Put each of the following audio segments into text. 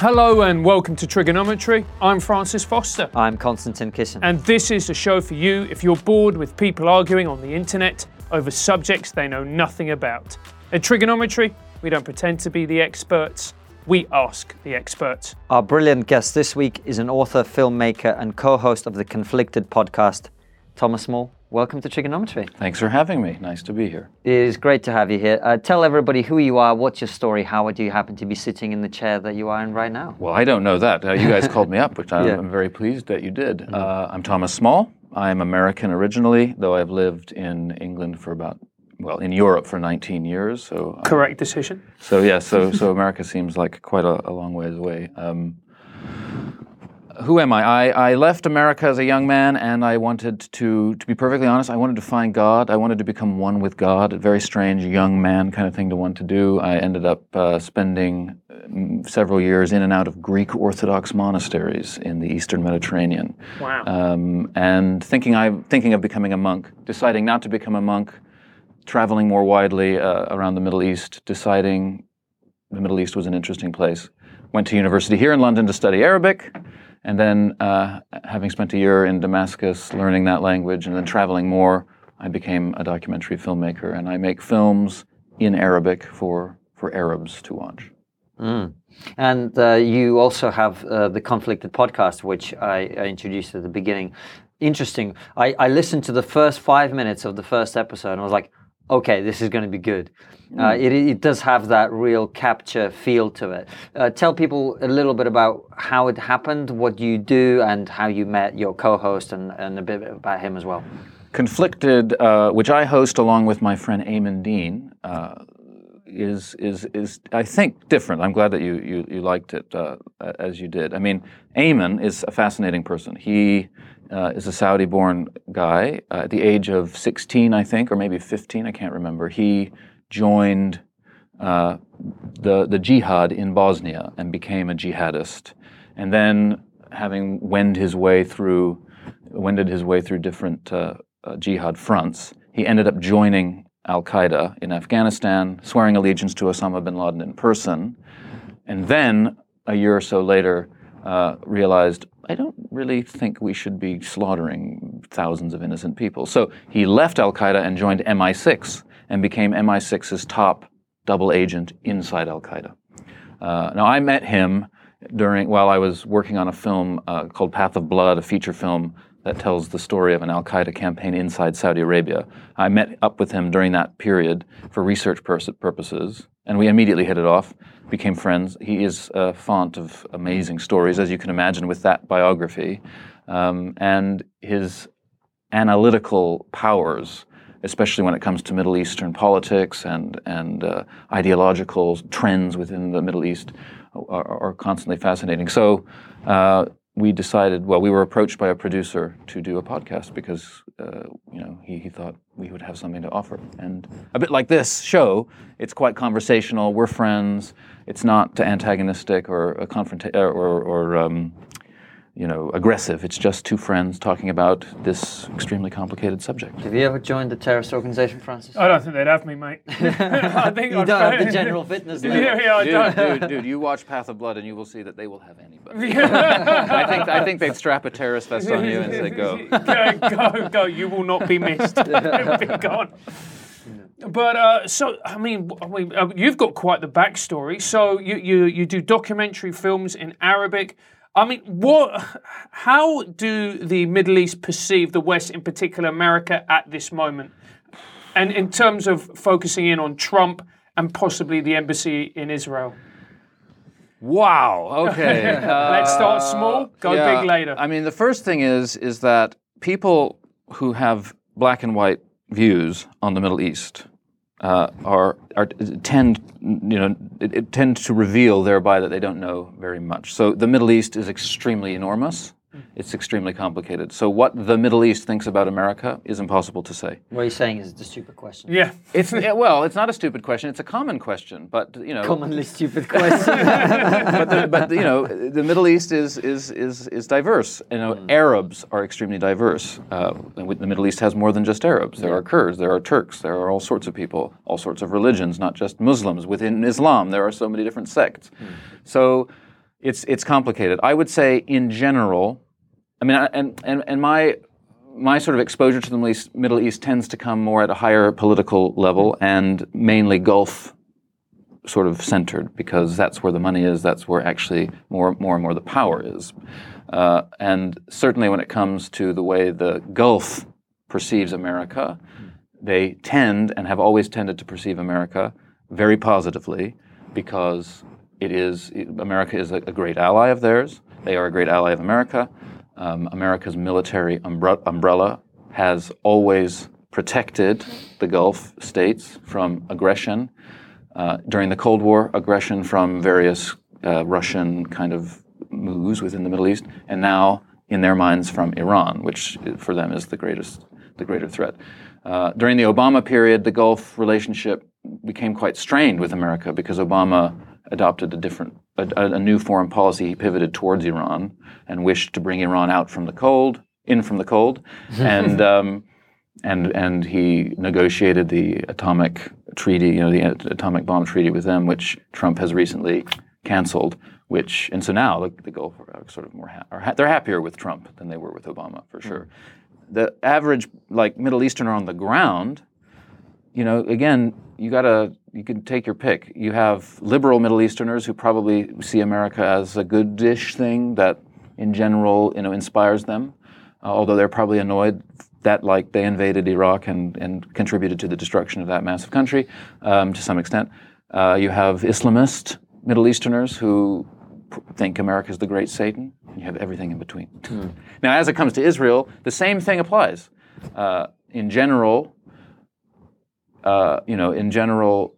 Hello and welcome to TRIGGERnometry. I'm Francis Foster. I'm Konstantin Kisin. And this is a show for you if you're bored with people arguing on the internet over subjects they know nothing about. At TRIGGERnometry, we don't pretend to be the experts, we ask the experts. Our brilliant guest this week is an author, filmmaker, and co host of the Conflicted podcast, Thomas Small. Welcome to TRIGGERnometry. Thanks for having me. Nice to be here. It is great to have you here. Uh, tell everybody who you are, what's your story, how do you happen to be sitting in the chair that you are in right now? Well, I don't know that. Uh, you guys called me up, which I'm, yeah. I'm, very pleased that you did. Mm-hmm. Uh, I'm Thomas Small. I'm American originally, though I've lived in England for about well, in Europe for 19 years. So correct decision. So yeah, so so America seems like quite a, a long ways away. Um, who am I? I? I left America as a young man, and I wanted to, to be perfectly honest, I wanted to find God. I wanted to become one with God. A very strange young man kind of thing to want to do. I ended up uh, spending mm, several years in and out of Greek Orthodox monasteries in the Eastern Mediterranean. Wow. Um, and thinking I thinking of becoming a monk, deciding not to become a monk, traveling more widely uh, around the Middle East, deciding the Middle East was an interesting place. Went to university here in London to study Arabic and then, uh, having spent a year in Damascus learning that language and then traveling more, I became a documentary filmmaker. And I make films in Arabic for, for Arabs to watch. Mm. And uh, you also have uh, the Conflicted podcast, which I, I, introduced at the beginning. Interesting. I, I listened to the first five minutes of the first episode and I was like, okay, this is going to be good. Uh, mm. it, it, does have that real capture feel to it. Uh, tell people a little bit about how it happened, what you do, and how you met your co host, and, and a bit about him as well. Conflicted, uh, which I host along with my friend Aimen Dean, uh, is, is, is I think, different. I'm glad that you, you, you liked it uh, as you did. I mean, Aimen is a fascinating person. He uh, is a Saudi born guy. Uh, at the age of 16, I think, or maybe 15, I can't remember, he joined uh, the, the jihad in Bosnia and became a jihadist. And then, having wended his way through, wended his way through different uh, uh, jihad fronts, he ended up joining Al Qaeda in Afghanistan, swearing allegiance to Osama bin Laden in person. And then, a year or so later, uh, realized, I don't really think we should be slaughtering thousands of innocent people. So he left Al Qaeda and joined MI6 and became MI6's top double agent inside Al Qaeda. Uh, now, I met him during while I was working on a film uh, called Path of Blood, a feature film that tells the story of an Al Qaeda campaign inside Saudi Arabia. I met up with him during that period for research purposes, and we immediately hit it off, became friends. He is a font of amazing stories, as you can imagine, with that biography. Um, and his analytical powers, especially when it comes to Middle Eastern politics and, and uh, ideological trends within the Middle East, are, are constantly fascinating. So, uh, we decided, well, we were approached by a producer to do a podcast because, uh, you know, he, he thought we would have something to offer. And a bit like this show, it's quite conversational. We're friends. It's not antagonistic or a confront or, or, or um, you know, aggressive. It's just two friends talking about this extremely complicated subject. Have you ever joined a terrorist organization, Francis? I don't think they'd have me, mate. I think you I'd don't have the general fitness level. Yeah, yeah, I dude, don't. Dude, dude, you watch Path of Blood and you will see that they will have anybody. I think I think they'd strap a terrorist vest on you and say, "Go, go, go, go! You will not be missed. be gone." But uh, so I mean, I mean, uh, you've got quite the backstory. So you, you you do documentary films in Arabic. I mean, what? How do the Middle East perceive the West, in particular America, at this moment? And in terms of focusing in on Trump and possibly the embassy in Israel. Wow. Okay. uh, Let's start small. Go yeah, big later. I mean, the first thing is is that people who have black and white views on the Middle East uh, are, are tend you know it, it tend to reveal thereby that they don't know very much. So the Middle East is extremely enormous, it's extremely complicated. So what the Middle East thinks about America is impossible to say. What you're saying is it's a stupid question. Yeah. It's yeah, well, it's not a stupid question. It's a common question, but you know. Commonly stupid question. but, the, but you know, the Middle East is is is, is diverse. You know, mm. Arabs are extremely diverse. Uh, the Middle East has more than just Arabs. There yeah. are Kurds. There are Turks. There are all sorts of people, all sorts of religions, not just Muslims. Within Islam, there are so many different sects. Mm. So it's it's complicated. I would say in general, I mean, and and and my my sort of exposure to the Middle East, Middle East tends to come more at a higher political level and mainly Gulf sort of centered because that's where the money is. That's where actually more more and more the power is. Uh, and certainly when it comes to the way the Gulf perceives America, they tend and have always tended to perceive America very positively because it is America is a, a great ally of theirs. They are a great ally of America. Um, America's military umbre- umbrella has always protected the Gulf states from aggression. Uh, during the Cold War, aggression from various uh, Russian kind of moves within the Middle East, and now, in their minds, from Iran, which uh, for them is the greatest, the greater threat. Uh, during the Obama period, the Gulf relationship became quite strained with America because Obama adopted a different, a, a new foreign policy. He pivoted towards Iran and wished to bring Iran out from the cold, in from the cold, and um, and and he negotiated the atomic treaty, you know, the atomic bomb treaty with them, which Trump has recently canceled. Which and so now the, the Gulf are sort of more ha- are ha- they're happier with Trump than they were with Obama for sure. The average like Middle Easterner on the ground you know, again, you gotta you can take your pick. You have liberal Middle Easterners who probably see America as a good-ish thing that, in general, you know, inspires them. Uh, although they're probably annoyed that like they invaded Iraq and, and contributed to the destruction of that massive country um, to some extent. Uh, you have Islamist Middle Easterners who pr- think America is the great Satan. You have everything in between. Now, as it comes to Israel, the same thing applies. Uh, in general, uh, you know, in general,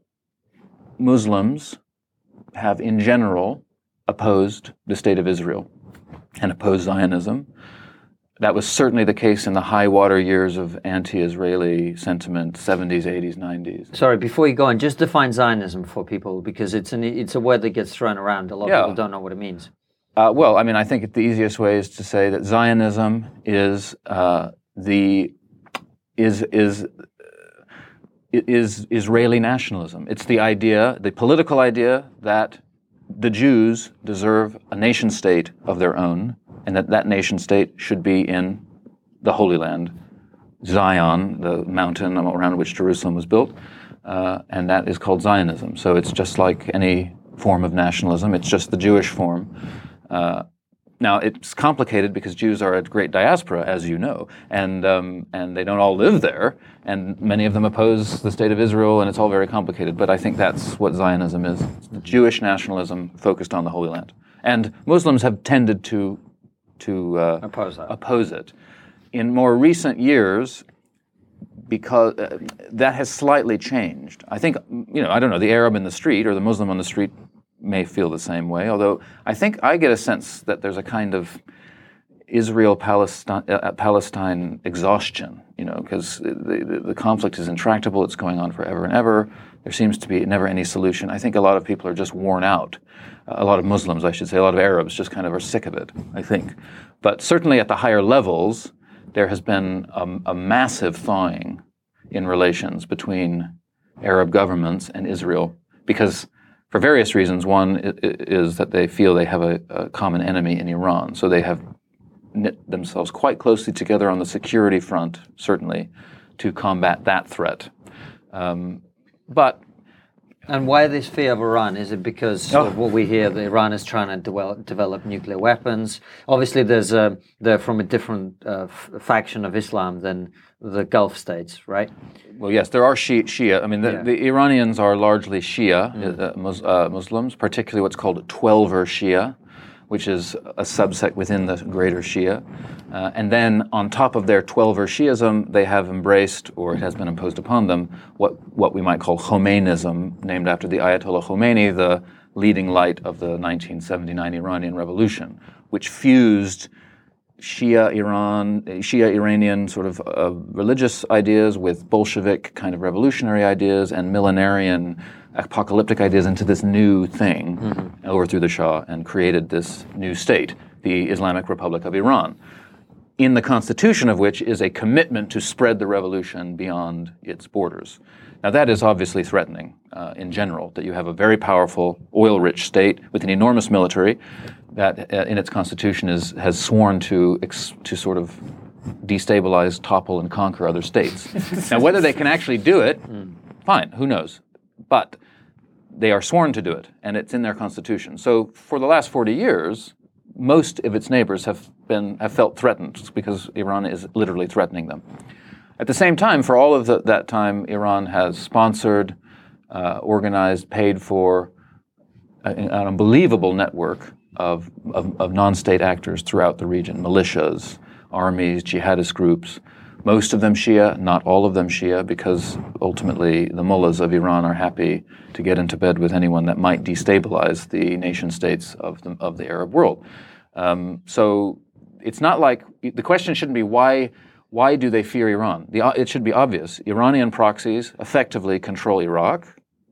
Muslims have, in general, opposed the state of Israel and opposed Zionism. That was certainly the case in the high water years of anti-Israeli sentiment, 70s, 80s, 90s. Sorry, before you go on, just define Zionism for people because it's an it's a word that gets thrown around. A lot Yeah. of people don't know what it means. Uh, well, I mean, I think the easiest way is to say that Zionism is uh, the is is is Israeli nationalism. It's the idea, the political idea that the Jews deserve a nation state of their own, and that that nation state should be in the Holy Land, Zion, the mountain around which Jerusalem was built, uh, and that is called Zionism. So it's just like any form of nationalism. It's just the Jewish form. Uh, now it's complicated because Jews are a great diaspora, as you know, and um, and they don't all live there, and many of them oppose the state of Israel, and it's all very complicated. But I think that's what Zionism is: Jewish nationalism focused on the Holy Land, and Muslims have tended to to uh, Oppose that. oppose it. In more recent years, because uh, that has slightly changed. I think, you know, I don't know, the Arab in the street or the Muslim on the street may feel the same way, although I think I get a sense that there's a kind of Israel Palestine, uh, exhaustion, you know, because the, the, the conflict is intractable, it's going on forever and ever. There seems to be never any solution. I think a lot of people are just worn out. a lot of Muslims, I should say, a lot of Arabs just kind of are sick of it, I think. But certainly at the higher levels, there has been a, a massive thawing in relations between Arab governments and Israel because, for various reasons, one is that they feel they have a, a common enemy in Iran. So they have knit themselves quite closely together on the security front, certainly, to combat that threat. Um, but And why this fear of Iran? Is it because Oh. of what we hear that Iran is trying to develop, develop nuclear weapons? Obviously, there's a, they're from a different uh, f- faction of Islam than the Gulf states, right? Well, yes, there are Shia. Shia. I mean, the, Yeah. the Iranians are largely Shia uh, mus- uh, Muslims, particularly what's called Twelver Shia, which is a subset within the greater Shia. Uh, and then on top of their Twelver Shiism, they have embraced, or it has been imposed upon them, what, what we might call Khomeinism, named after the Ayatollah Khomeini, the leading light of the 1979 Iranian Revolution, which fused Shia Iran, Shia Iranian sort of uh, religious ideas with Bolshevik kind of revolutionary ideas and millenarian apocalyptic ideas into this new thing, overthrew the Shah and created this new state, the Islamic Republic of Iran, in the constitution of which is a commitment to spread the revolution beyond its borders. Now, that is obviously threatening uh, in general, that you have a very powerful, oil rich state with an enormous military that, uh, in its constitution, is, has sworn to, ex- to sort of destabilize, topple, and conquer other states. now, whether they can actually do it, fine, who knows? But they are sworn to do it, and it's in their constitution. So, for the last 40 years, most of its neighbors have, been, have felt threatened because Iran is literally threatening them. At the same time, for all of the, that time, Iran has sponsored, uh, organized, paid for a- an unbelievable network of, of, of non state actors throughout the region militias, armies, jihadist groups. Most of them Shia, not all of them Shia, because ultimately the mullahs of Iran are happy to get into bed with anyone that might destabilize the nation states of the, of the Arab world. Um, so it's not like the question shouldn't be why why do they fear Iran? The, it should be obvious. Iranian proxies effectively control Iraq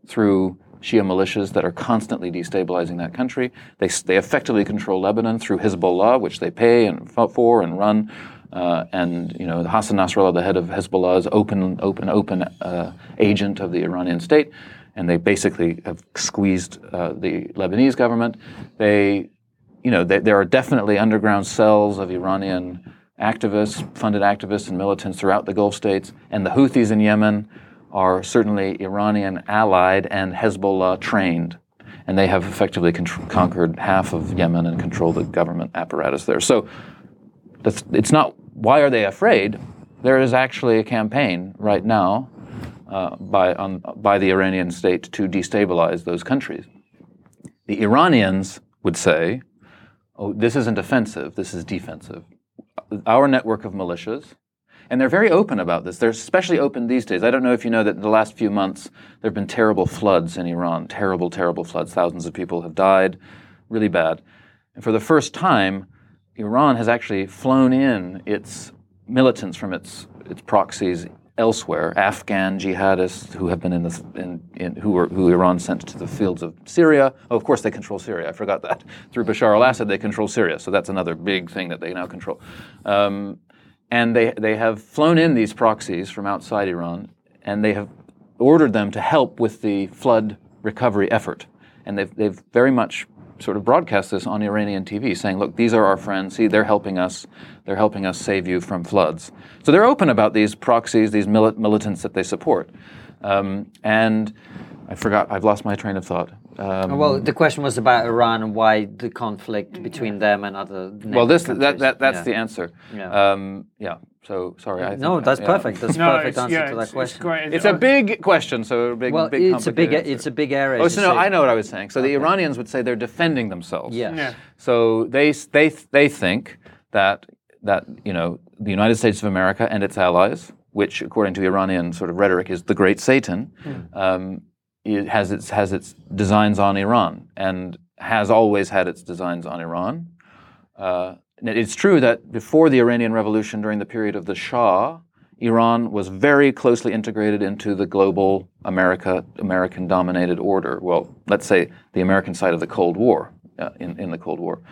through Shia militias that are constantly destabilizing that country. They, they effectively control Lebanon through Hezbollah, which they pay and for and run. Uh, and you know, Hassan Nasrallah, the head of Hezbollah, is open, open, open uh, agent of the Iranian state, and they basically have squeezed uh, the Lebanese government. They, you know, they, there are definitely underground cells of Iranian activists, funded activists and militants throughout the Gulf states, and the Houthis in Yemen are certainly Iranian allied and Hezbollah trained. And they have effectively contr- conquered half of Yemen and control the government apparatus there. So it's not why are they afraid? There is actually a campaign right now uh, by, on, by the Iranian state to destabilize those countries. The Iranians would say, oh, this isn't offensive, this is defensive our network of militias, and they're very open about this. They're especially open these days. I don't know if you know that in the last few months there have been terrible floods in Iran. Terrible, terrible floods. Thousands of people have died. Really bad. And for the first time, Iran has actually flown in its militants from its, its proxies elsewhere, Afghan jihadists who have been in the in, in, who were who Iran sent to the fields of Syria. Oh, of course, they control Syria. I forgot that. Through Bashar al-Assad, they control Syria. So that's another big thing that they now control. Um, and they they have flown in these proxies from outside Iran, and they have ordered them to help with the flood recovery effort. And they've they've very much sort of broadcast this on Iranian TV, saying, "Look, these are our friends. See, they're helping us. They're helping us save you from floods." So they're open about these proxies, these mili- militants that they support. Um, and I forgot. I've lost my train of thought. Um, Well, the question was about Iran and why the conflict between them and other. well, this neighboring that, that countries. that's Yeah. the answer. Yeah. Um, yeah. So sorry. I No, think- that's yeah. perfect. That's a No, perfect answer yeah, to that question. It's great. It's a big question. So a big, Well, big it's a big complicated it's a big area. Oh, so no. I know what I was saying. So the Iranians would say they're defending themselves. Yeah. Yeah. So they they they think that that you know the United States of America and its allies, which according to Iranian sort of rhetoric is the great Satan, um, it has its has its designs on Iran and has always had its designs on Iran. Uh, and it's true that before the Iranian Revolution, during the period of the Shah, Iran was very closely integrated into the global America American dominated order. Well, let's say the American side of the Cold War uh, in in the Cold War.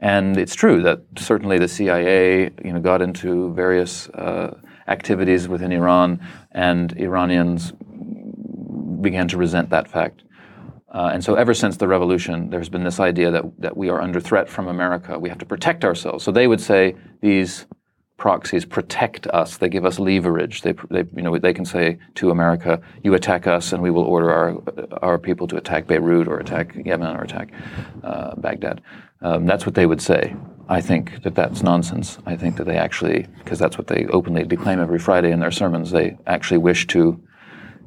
And it's true that certainly the CIA, you know, got into various uh, activities within Iran, and Iranians began to resent that fact. Uh, and so, ever since the revolution, there's been this idea that, that we are under threat from America. We have to protect ourselves. So they would say these proxies protect us. They give us leverage. They, they, you know, they can say to America, "You attack us, and we will order our our people to attack Beirut or attack Yemen or attack uh, Baghdad." Um, that's what they would say. I think that that's nonsense. I think that they actually, because that's what they openly declaim every Friday in their sermons, they actually wish to,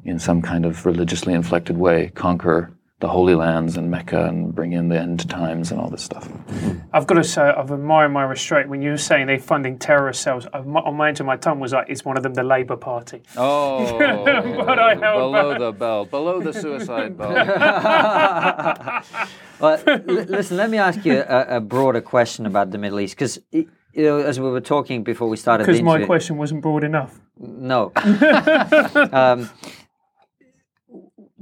in some kind of religiously inflected way, conquer the Holy Lands and Mecca and bring in the end times and all this stuff. I've got to say, I've admired my restraint when you were saying they're funding terrorist cells. I've, on my end of my tongue was like, it's one of them the Labour Party? Oh, But I held below the belt, below the suicide belt. Well, l- listen, let me ask you a, a broader question about the Middle East, because you know, as we were talking before we started, Because my question wasn't broad enough. No. um,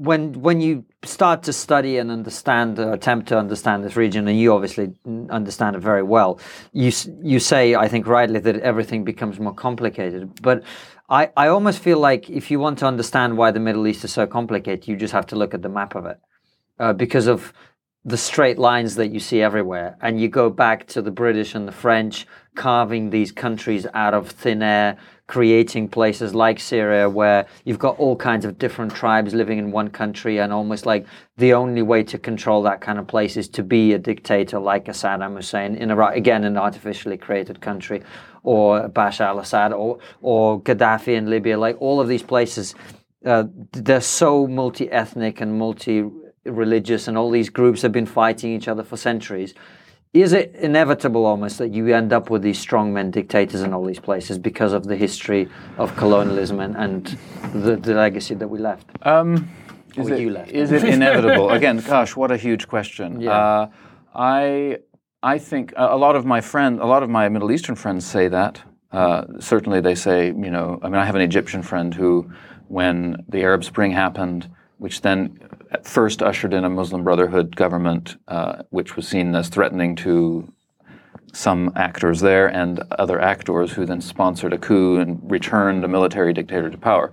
when when you start to study and understand or attempt to understand this region, and you obviously understand it very well, you you say I think rightly that everything becomes more complicated. But I, I almost feel like if you want to understand why the Middle East is so complicated, you just have to look at the map of it, uh, because of the straight lines that you see everywhere. And you go back to the British and the French carving these countries out of thin air, creating places like Syria where you've got all kinds of different tribes living in one country, and almost like the only way to control that kind of place is to be a dictator like Saddam Hussein in Iraq, again, an artificially created country, or Bashar al Assad, or, or Gaddafi in Libya. Like all of these places, uh, they're so multi ethnic and multi religious, and all these groups have been fighting each other for centuries. Is it inevitable almost that you end up with these strongmen dictators in all these places because of the history of colonialism and, and the, the legacy that we left? Um, is, Or it, you left. is it inevitable? Again, gosh, what a huge question. Yeah. Uh, I I think a a lot of my friend, a lot of my Middle Eastern friends say that. Uh, certainly, they say, you know, I mean, I have an Egyptian friend who, when the Arab Spring happened, which then at first ushered in a Muslim Brotherhood government, uh, which was seen as threatening to some actors there and other actors who then sponsored a coup and returned a military dictator to power.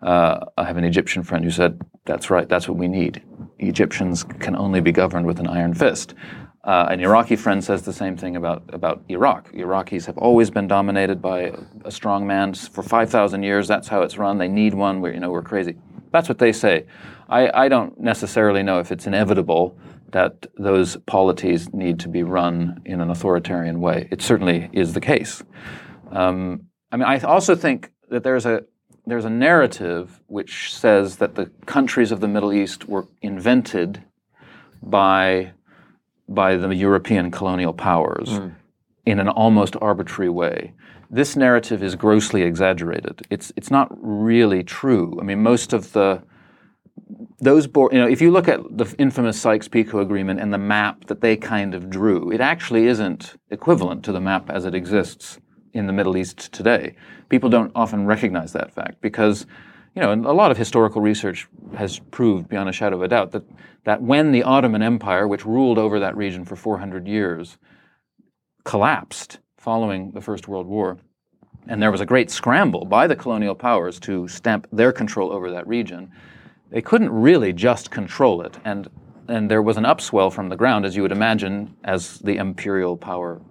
Uh, I have an Egyptian friend who said, That's right, that's what we need. Egyptians can only be governed with an iron fist. Uh, an Iraqi friend says the same thing about, about Iraq. Iraqis have always been dominated by a strong man for 5,000 years. That's how it's run. They need one. We're, you know, we're crazy. That's what they say. I, I don't necessarily know if it's inevitable that those polities need to be run in an authoritarian way. It certainly is the case. Um, I mean, I also think that there's a there's a narrative which says that the countries of the Middle East were invented by by the European colonial powers in an almost arbitrary way. This narrative is grossly exaggerated. It's it's not really true. I mean, most of the those bor- you know, if you look at the infamous Sykes-Picot Agreement and the map that they kind of drew, it actually isn't equivalent to the map as it exists in the Middle East today. People don't often recognize that fact because, you know, a lot of historical research has proved beyond a shadow of a doubt that that when the Ottoman Empire, which ruled over that region for 400 years, collapsed following the First World War, and there was a great scramble by the colonial powers to stamp their control over that region, they couldn't really just control it. And, and there was an upswell from the ground, as you would imagine, as the imperial power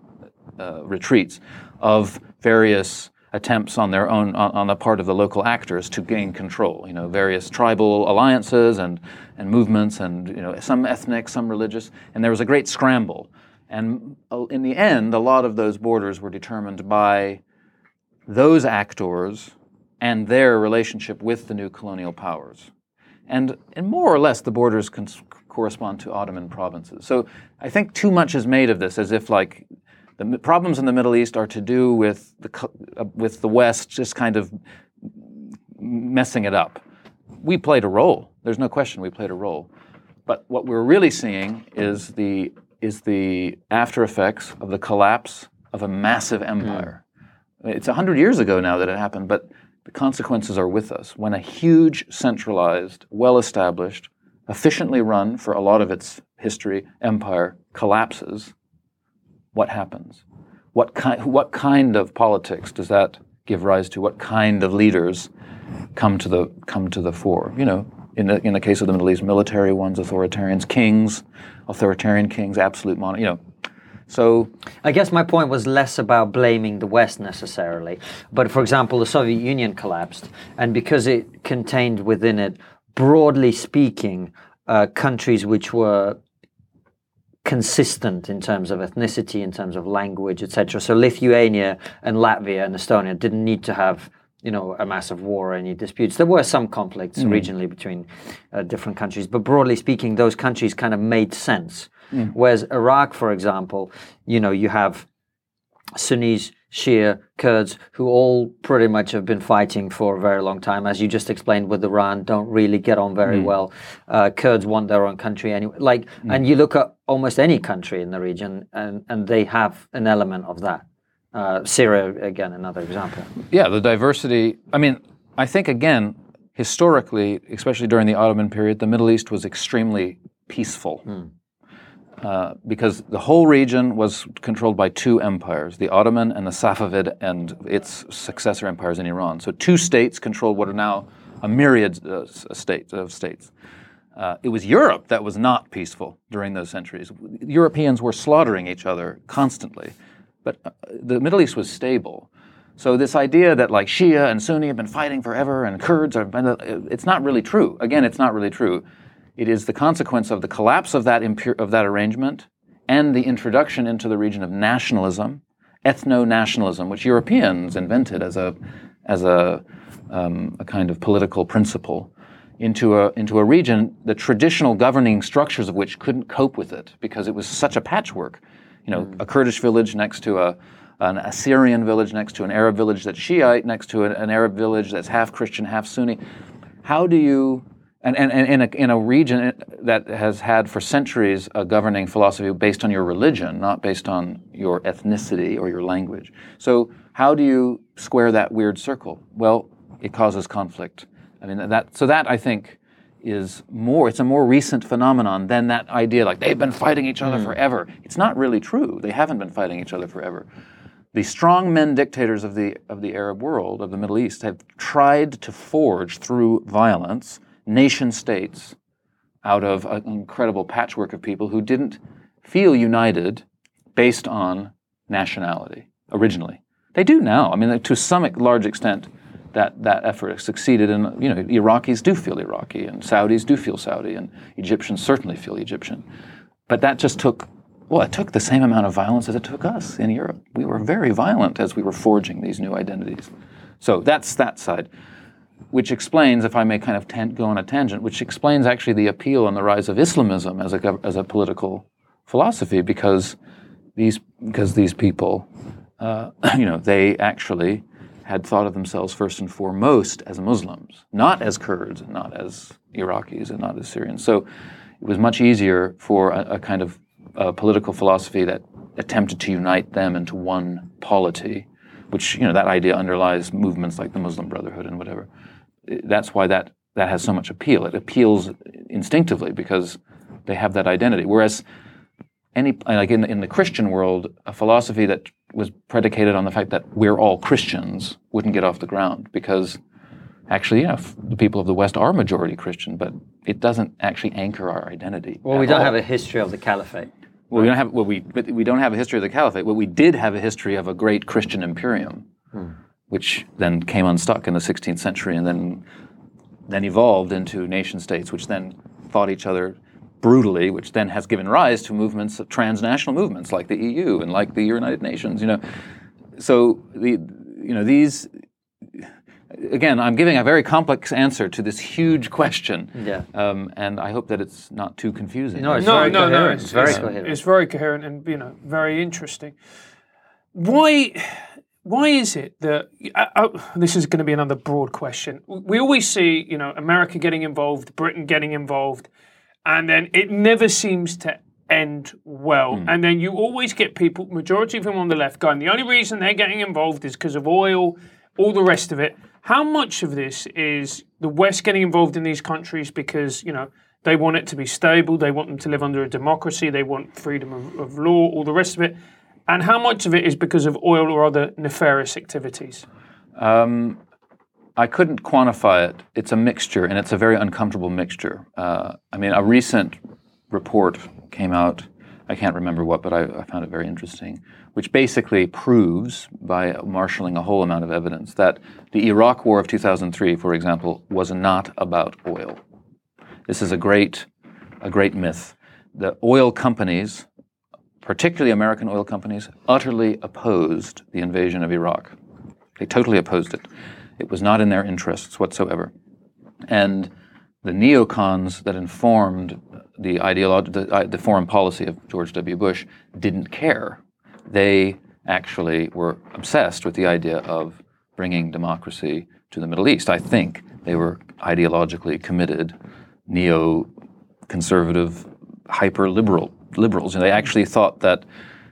uh, retreats, of various attempts on their own, on, on the part of the local actors to gain control. You know, various tribal alliances and, and movements, and you know, some ethnic, some religious, and there was a great scramble. And uh, in the end, a lot of those borders were determined by those actors and their relationship with the new colonial powers. And, and more or less, the borders cons- correspond to Ottoman provinces. So I think too much is made of this as if, like, the problems in the Middle East are to do with the, uh, with the West just kind of messing it up. We played a role. There's no question we played a role. But what we're really seeing is the, is the after effects of the collapse of a massive hmm. empire. It's 100 years ago now that it happened, but the consequences are with us. When a huge, centralized, well established, efficiently run for a lot of its history empire collapses, what happens? What, ki- what kind of politics does that give rise to? What kind of leaders come to the, come to the fore? You know, in the, in the case of the Middle East, military ones, authoritarians, kings, authoritarian kings, absolute monarch, you know. So I guess my point was less about blaming the West necessarily, but for example, the Soviet Union collapsed, and because it contained within it, broadly speaking, uh, countries which were consistent in terms of ethnicity, in terms of language, etc. So Lithuania and Latvia and Estonia didn't need to have you know a massive war or any disputes. There were some conflicts regionally between uh, different countries, but broadly speaking, those countries kind of made sense. Whereas Iraq, for example, you know you have Sunnis, Shia, Kurds, who all pretty much have been fighting for a very long time, as you just explained with Iran, don't really get on very well. Uh, Kurds want their own country anyway. Like, and you look at almost any country in the region, and and they have an element of that. Uh, Syria, again, another example. yeah, the diversity. I mean, I think again, historically, especially during the Ottoman period, the Middle East was extremely peaceful. Uh, because the whole region was controlled by two empires, the Ottoman and the Safavid and its successor empires in Iran. So two states controlled what are now a myriad uh, s- states, of states. Uh, it was Europe that was not peaceful during those centuries. Europeans were slaughtering each other constantly, but uh, the Middle East was stable. So this idea that like Shia and Sunni have been fighting forever and Kurds are, it's not really true. Again, it's not really true. It is the consequence of the collapse of that impure, of that arrangement and the introduction into the region of nationalism, ethno-nationalism, which Europeans invented as a as a, um, a kind of political principle into a into a region the traditional governing structures of which couldn't cope with it because it was such a patchwork. You know, hmm. a Kurdish village next to a an Assyrian village next to an Arab village that's Shiite next to an, an Arab village that's half Christian, half Sunni. How do you and, and, and in, a, in a region that has had for centuries a governing philosophy based on your religion, not based on your ethnicity or your language. So, how do you square that weird circle? Well, it causes conflict. I mean, that, so that I think is more, it's a more recent phenomenon than that idea like they've been fighting each other hmm. forever. It's not really true. They haven't been fighting each other forever. The strongmen dictators of the, of the Arab world, of the Middle East, have tried to forge through violence nation states out of an incredible patchwork of people who didn't feel united based on nationality originally. They do now. I mean, to some large extent, that, that effort succeeded. And you know, Iraqis do feel Iraqi, and Saudis do feel Saudi, and Egyptians certainly feel Egyptian. But that just took well, it took the same amount of violence as it took us in Europe. We were very violent as we were forging these new identities. So that's that side which explains, if I may kind of tan- go on a tangent, which explains actually the appeal and the rise of Islamism as a, as a political philosophy, because these, because these people, uh, you know, they actually had thought of themselves first and foremost as Muslims, not as Kurds, and not as Iraqis, and not as Syrians. So it was much easier for a, a kind of political philosophy that attempted to unite them into one polity, which you know that idea underlies movements like the Muslim Brotherhood and whatever that's why that that has so much appeal. It appeals instinctively because they have that identity. Whereas any like in in the Christian world, a philosophy that was predicated on the fact that we're all Christians wouldn't get off the ground because actually, yeah, the people of the West are majority Christian, but it doesn't actually anchor our identity. Well, we don't have a history of the caliphate. Well, we don't have well, we but we don't have a history of the caliphate. But we did have a history of a great Christian imperium, hmm. which then came unstuck in the 16th century, and then then evolved into nation states, which then fought each other brutally, which then has given rise to movements, transnational movements like the EU and like the United Nations. You know, so the you know these. Again, I'm giving a very complex answer to this huge question, Yeah. um, and I hope that it's not too confusing. No, it's No, very no, no. coherent. It's, It's very it's- coherent. It's very coherent and you know very interesting. Why? Why is it that I, I, this is going to be another broad question? We always see, you know, America getting involved, Britain getting involved, and then it never seems to end well. Hmm. And then you always get people, majority of them on the left, going, the only reason they're getting involved is because of oil, all the rest of it. How much of this is the West getting involved in these countries because, you know, they want it to be stable, they want them to live under a democracy, they want freedom of, of law, all the rest of it? And how much of it is because of oil or other nefarious activities? Um, I couldn't quantify it. It's a mixture, and it's a very uncomfortable mixture. Uh, I mean, a recent report came out. I can't remember what, but I, I found it very interesting, which basically proves, by marshaling a whole amount of evidence, that the Iraq War of 2003, for example, was not about oil. This is a great, a great myth. The oil companies, particularly American oil companies, utterly opposed the invasion of Iraq. They totally opposed it. It was not in their interests whatsoever. And the neocons that informed the, ideology, the, uh, the foreign policy of George W. Bush didn't care. They actually were obsessed with the idea of bringing democracy to the Middle East. I think they were ideologically committed, neo-conservative, hyper-liberal liberals, and they actually thought that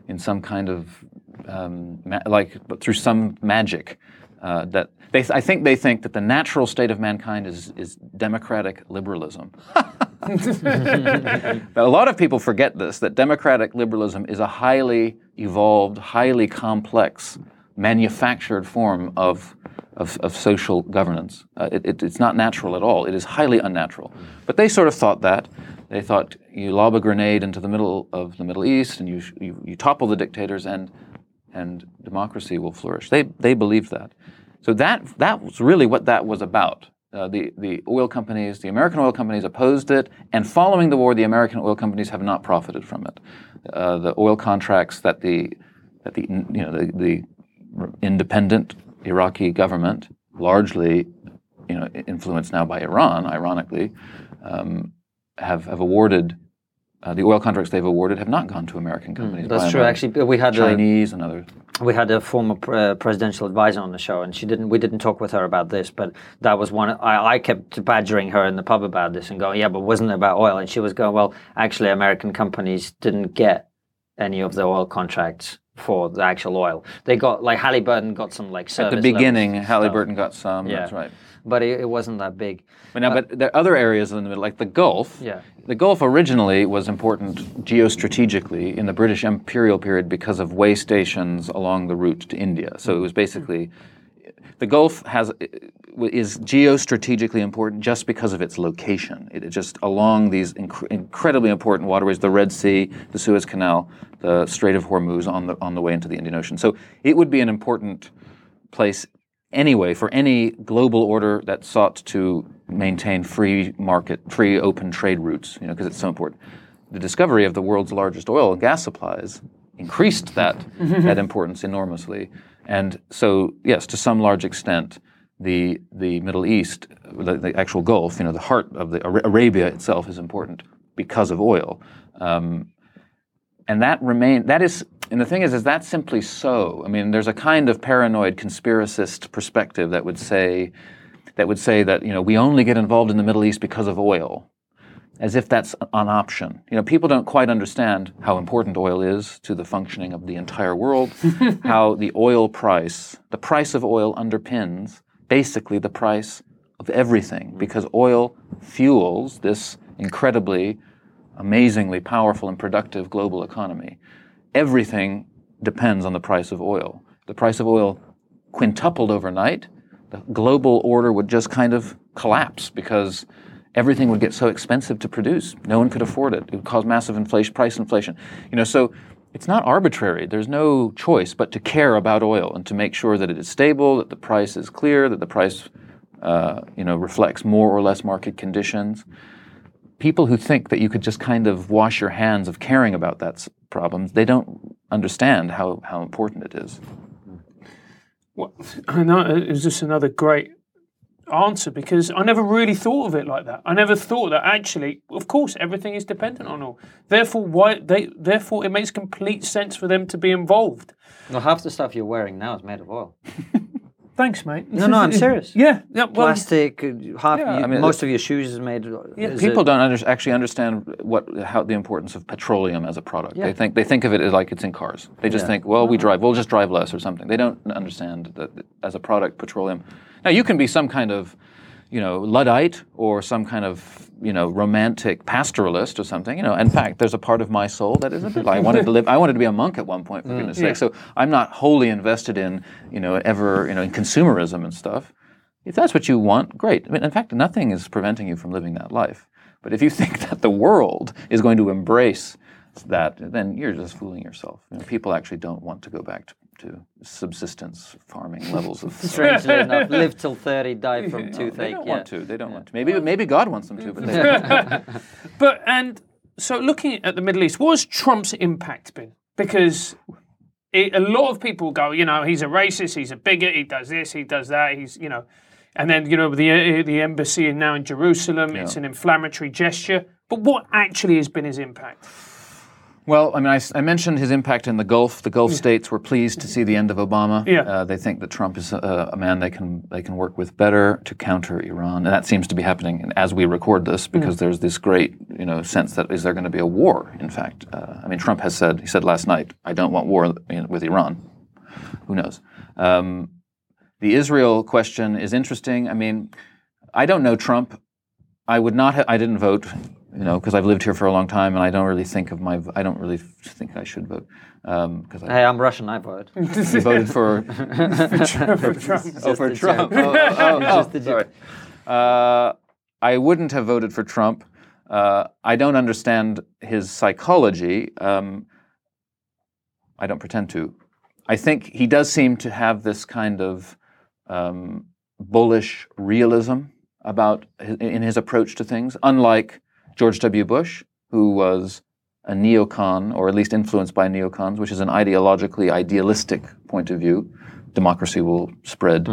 in some kind of um, ma- like through some magic, Uh, that they, I think they think that the natural state of mankind is, is democratic liberalism. a lot of people forget this that democratic liberalism is a highly evolved, highly complex, manufactured form of, of, of social governance. Uh, it, it, it's not natural at all, it is highly unnatural. But they sort of thought that. They thought you lob a grenade into the middle of the Middle East and you, you, you topple the dictators and, and democracy will flourish. They, they believed that. So that, that was really what that was about. Uh, the, the oil companies, the American oil companies opposed it, and following the war, the American oil companies have not profited from it. Uh, the oil contracts that the, that the, you know, the, the independent Iraqi government, largely you know, influenced now by Iran, ironically, um, have, have awarded uh, the oil contracts they've awarded have not gone to American companies. Mm, That's true. Actually, we had a, Chinese and others. we had a former uh, presidential advisor on the show, and she didn't. We didn't talk with her about this, but that was one. I, I kept badgering her in the pub about this and going, "Yeah, but wasn't it about oil?" And she was going, "Well, actually, American companies didn't get any of the oil contracts for the actual oil. They got like Halliburton got some like At the beginning, Halliburton got some. Yeah. That's right. but it, it wasn't that big. But now, but there are other areas in the middle, like the Gulf. Yeah. The Gulf originally was important geostrategically in the British imperial period because of way stations along the route to India. So it was hmm. basically the Gulf has is geostrategically important just because of its location. It is just along these inc- incredibly important waterways: the Red Sea, the Suez Canal, the Strait of Hormuz on the on the way into the Indian Ocean. So it would be an important place anyway for any global order that sought to maintain free market, free open trade routes, you know, because it's so important. The discovery of the world's largest oil and gas supplies increased that, that importance enormously. And so, yes, to some large extent, the, the Middle East, the, the actual Gulf, you know, the heart of the Arabia itself is important because of oil. Um, and that remain that is and the thing is is that simply so i mean there's a kind of paranoid conspiracist perspective that would say that would say that you know we only get involved in the middle east because of oil as if that's an option you know people don't quite understand how important oil is to the functioning of the entire world how the oil price the price of oil underpins basically the price of everything because oil fuels this incredibly amazingly powerful and productive global economy. Everything depends on the price of oil. The price of oil quintupled overnight, the global order would just kind of collapse because everything would get so expensive to produce. No one could afford it. It would cause massive inflation, price inflation. You know, so it's not arbitrary. There's no choice but to care about oil and to make sure that it is stable, that the price is clear, that the price, uh, you know, reflects more or less market conditions people who think that you could just kind of wash your hands of caring about that s- problem, they don't understand how, how important it is. Well, I know it was just another great answer because I never really thought of it like that. I never thought that actually, of course, everything is dependent on oil. Therefore, why they therefore it makes complete sense for them to be involved. Well, half the stuff you're wearing now is made of oil. Thanks, mate. No, no, I'm serious. yeah, yeah. Well, Plastic, uh, half. Yeah, you- I mean, most of your shoes is made. Yeah, is People it- don't under, actually understand what how the importance of petroleum as a product. Yeah. They think they think of it as like it's in cars. They just Yeah. think, well, we drive, we'll just drive less or something. They don't understand that as a product, petroleum. Now you can be some kind of, you know, luddite or some kind of you know romantic pastoralist or something. You know, in fact, there's a part of my soul that is a bit. I wanted to live. I wanted to be a monk at one point, for mm, goodness' Yeah. sake. So I'm not wholly invested in you know ever you know in consumerism and stuff. If that's what you want, great. I mean, in fact, nothing is preventing you from living that life. But if you think that the world is going to embrace that, then you're just fooling yourself. You know, people actually don't want to go back to, to subsistence farming levels of. Strangely enough, live till 30, die from they toothache. don't yeah. want to. They don't want to. Maybe maybe God wants them to, but they don't. But and so looking at the Middle East, what has Trump's impact been? Because it, a lot of people go, you know, he's a racist, he's a bigot, he does this, he does that, he's, you know, and then you know the the embassy now in Jerusalem, it's an inflammatory gesture. But what actually has been his impact? Well, I mean, I mentioned his impact in the Gulf. The Gulf states were pleased to see the end of Obama. Yeah. Uh, they think that Trump is a, a man they can they can work with better to counter Iran, and that seems to be happening as we record this because there's this great you know sense that is there going to be a war? In fact, uh, I mean, Trump has said he said last night, "I don't want war with Iran." Who knows? Um, the Israel question is interesting. I mean, I don't know Trump. I would not. Ha- I didn't vote, you know, because I've lived here for a long time, and I don't really think of my. I don't really think I should vote because I Hey, I'm Russian. I vote. you voted for for Trump. oh for a Trump. joke. Oh, oh, oh, oh, sorry. Uh, I wouldn't have voted for Trump. Uh, I don't understand his psychology. Um, I don't pretend to. I think he does seem to have this kind of um, bullish realism about hi- in his approach to things, unlike George W. Bush, who was a neocon, or at least influenced by neocons, which is an ideologically idealistic point of view. Democracy will spread,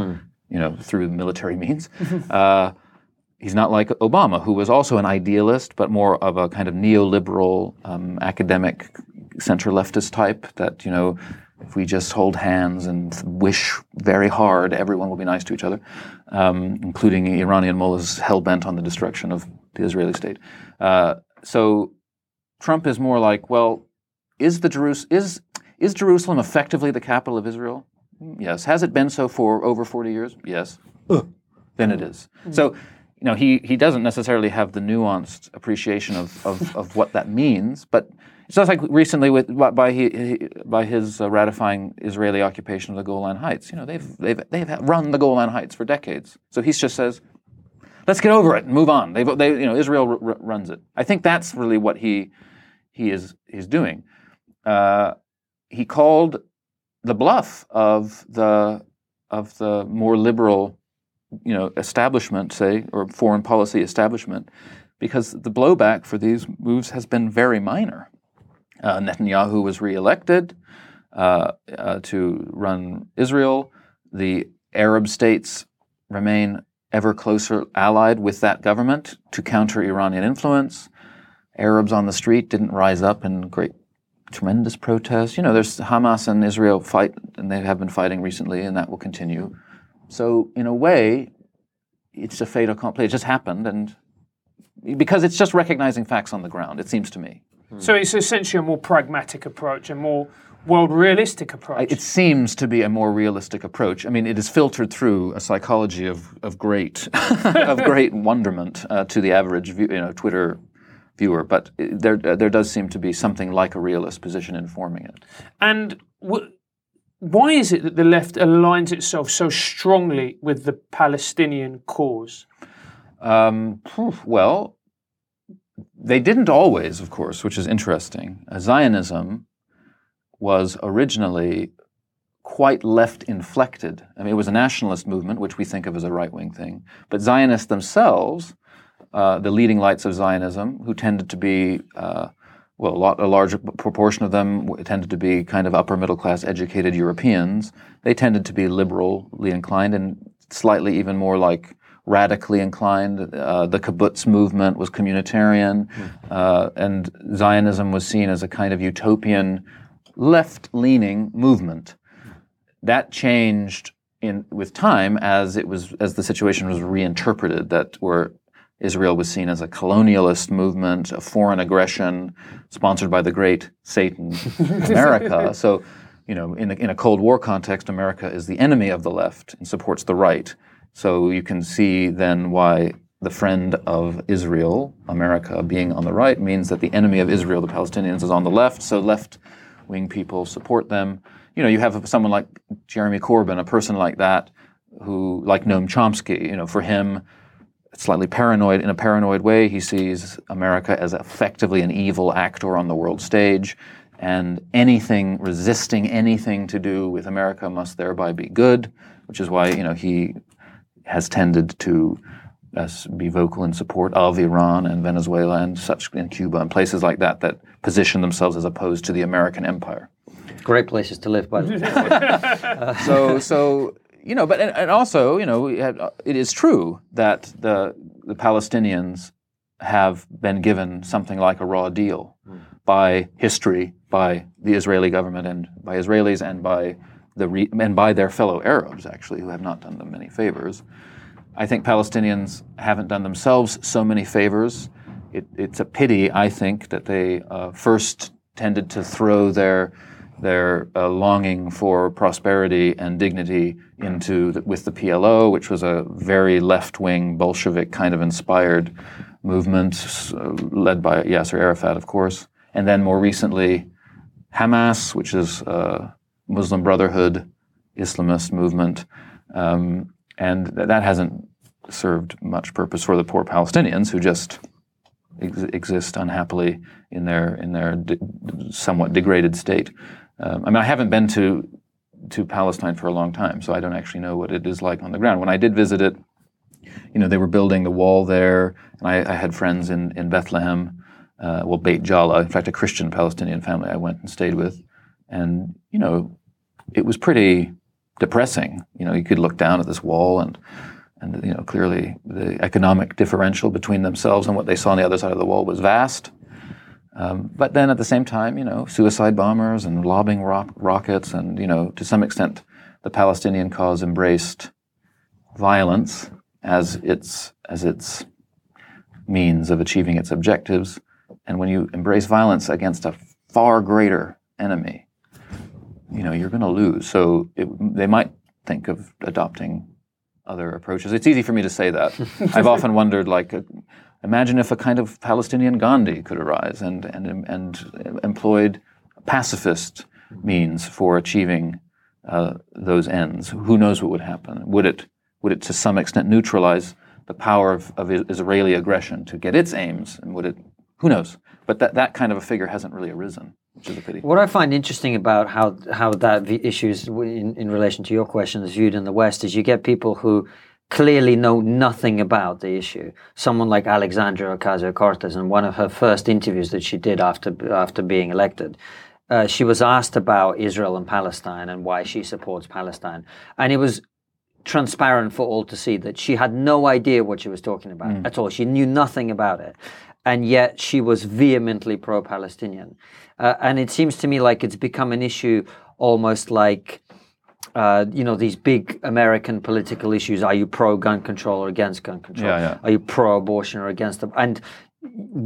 you know, through military means. uh, he's not like Obama, who was also an idealist, but more of a kind of neoliberal, um, academic, center leftist type. That you know, if we just hold hands and wish very hard, everyone will be nice to each other, um, including Iranian mullahs hell bent on the destruction of the Israeli state. Uh, so Trump is more like, well, is the Jerus- is is Jerusalem effectively the capital of Israel? Yes. Has it been so for over 40 years? Yes. Then it is. So, you know, he, he doesn't necessarily have the nuanced appreciation of, of, of what that means, but it's just like recently with by he, by his uh, ratifying Israeli occupation of the Golan Heights. You know, they've they've they've run the Golan Heights for decades. So he just says, let's get over it and move on. They've, they, you know, Israel r- r- runs it. I think that's really what he he is he's doing. Uh, he called the bluff of the of the more liberal, you know, establishment, say, or foreign policy establishment, because the blowback for these moves has been very minor. Uh, Netanyahu was reelected uh, uh, to run Israel. The Arab states remain ever closer allied with that government to counter Iranian influence. Arabs on the street didn't rise up in great, tremendous protests. You know, there's Hamas and Israel fight, and they have been fighting recently, and that will continue. So, in a way, it's a fait accompli. It just happened, and because it's just recognizing facts on the ground, it seems to me. So it's essentially a more pragmatic approach, a more world realistic approach. It seems to be a more realistic approach. I mean, it is filtered through a psychology of, of great of great wonderment uh, to the average view, you know Twitter viewer, but there there does seem to be something like a realist position informing it. And wh- why is it that the left aligns itself so strongly with the Palestinian cause? Um, well, they didn't always, of course, which is interesting. Uh, Zionism was originally quite left inflected. I mean, it was a nationalist movement, which we think of as a right wing thing. But Zionists themselves, uh, the leading lights of Zionism, who tended to be, uh, well, a, lot, a larger proportion of them tended to be kind of upper middle class educated Europeans, they tended to be liberally inclined and slightly even more like radically inclined. Uh, the kibbutz movement was communitarian, uh, and Zionism was seen as a kind of utopian, left-leaning movement. That changed in with time as it was as the situation was reinterpreted. That where Israel was seen as a colonialist movement, a foreign aggression sponsored by the great Satan, America. so, you know, in a, in a Cold War context, America is the enemy of the left and supports the right. So you can see then why the friend of Israel, America, being on the right, means that the enemy of Israel, the Palestinians, is on the left. So left wing people support them. You know, you have someone like Jeremy Corbyn, a person like that, who, like Noam Chomsky, you know, for him, slightly paranoid in a paranoid way. He sees America as effectively an evil actor on the world stage, and anything resisting anything to do with America must thereby be good, which is why you know he has tended to uh, be vocal in support of Iran and Venezuela and such in Cuba and places like that that position themselves as opposed to the American empire. Great places to live, by the way. so so you know, but and, and also you know we uh, it is true that the the Palestinians have been given something like a raw deal by history, by the Israeli government, and by Israelis, and by the re- and by their fellow Arabs actually, who have not done them many favors. I think Palestinians haven't done themselves so many favors. It, it's a pity, I think, that they uh, first tended to throw their their uh, longing for prosperity and dignity into the, with the PLO, which was a very left-wing Bolshevik kind of inspired movement uh, led by Yasser Arafat, of course, and then more recently Hamas, which is a Muslim Brotherhood Islamist movement, um, and th- that hasn't served much purpose for the poor Palestinians who just ex- exist unhappily in their in their de- somewhat degraded state. Um, I mean, I haven't been to to Palestine for a long time, so I don't actually know what it is like on the ground. When I did visit it, you know, they were building the wall there, and I, I had friends in in Bethlehem. Uh, well, Beit Jala, in fact, a Christian Palestinian family I went and stayed with, and you know, it was pretty depressing. You know, you could look down at this wall and and you know clearly the economic differential between themselves and what they saw on the other side of the wall was vast. Um, but then at the same time, you know, suicide bombers and lobbing ro- rockets, and you know, to some extent, the Palestinian cause embraced violence as its as its means of achieving its objectives. And when you embrace violence against a far greater enemy, you know, you're going to lose. So it, they might think of adopting other approaches. It's easy for me to say that. I've often wondered, like, imagine if a kind of Palestinian Gandhi could arise and and and employed pacifist means for achieving uh, those ends. Who knows what would happen? Would it would it to some extent neutralize the power of, of Israeli aggression to get its aims? And would it? Who knows? But that, that kind of a figure hasn't really arisen, which is a pity. What I find interesting about how how that v- issues in, in relation to your question is viewed in the West is you get people who clearly know nothing about the issue. Someone like Alexandria Ocasio Cortez, in one of her first interviews that she did after after being elected, uh, she was asked about Israel and Palestine and why she supports Palestine, and it was transparent for all to see that she had no idea what she was talking about at all. She knew nothing about it. And yet she was vehemently pro Palestinian. Uh, and it seems to me like it's become an issue almost like, uh, you know, these big American political issues. Are you pro gun control or against gun control? Yeah, yeah. Are you pro abortion or against them? And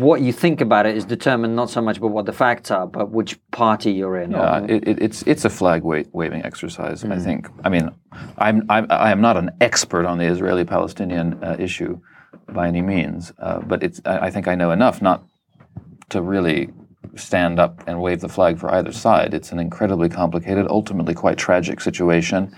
what you think about it is determined not so much by what the facts are, but which party you're in. Uh, or- it, it, it's it's a flag wa- waving exercise. I think. I mean, I'm, I'm I am not an expert on the Israeli-Palestinian uh, issue by any means, uh, but it's I, I think I know enough not to really stand up and wave the flag for either side. It's an incredibly complicated, ultimately quite tragic situation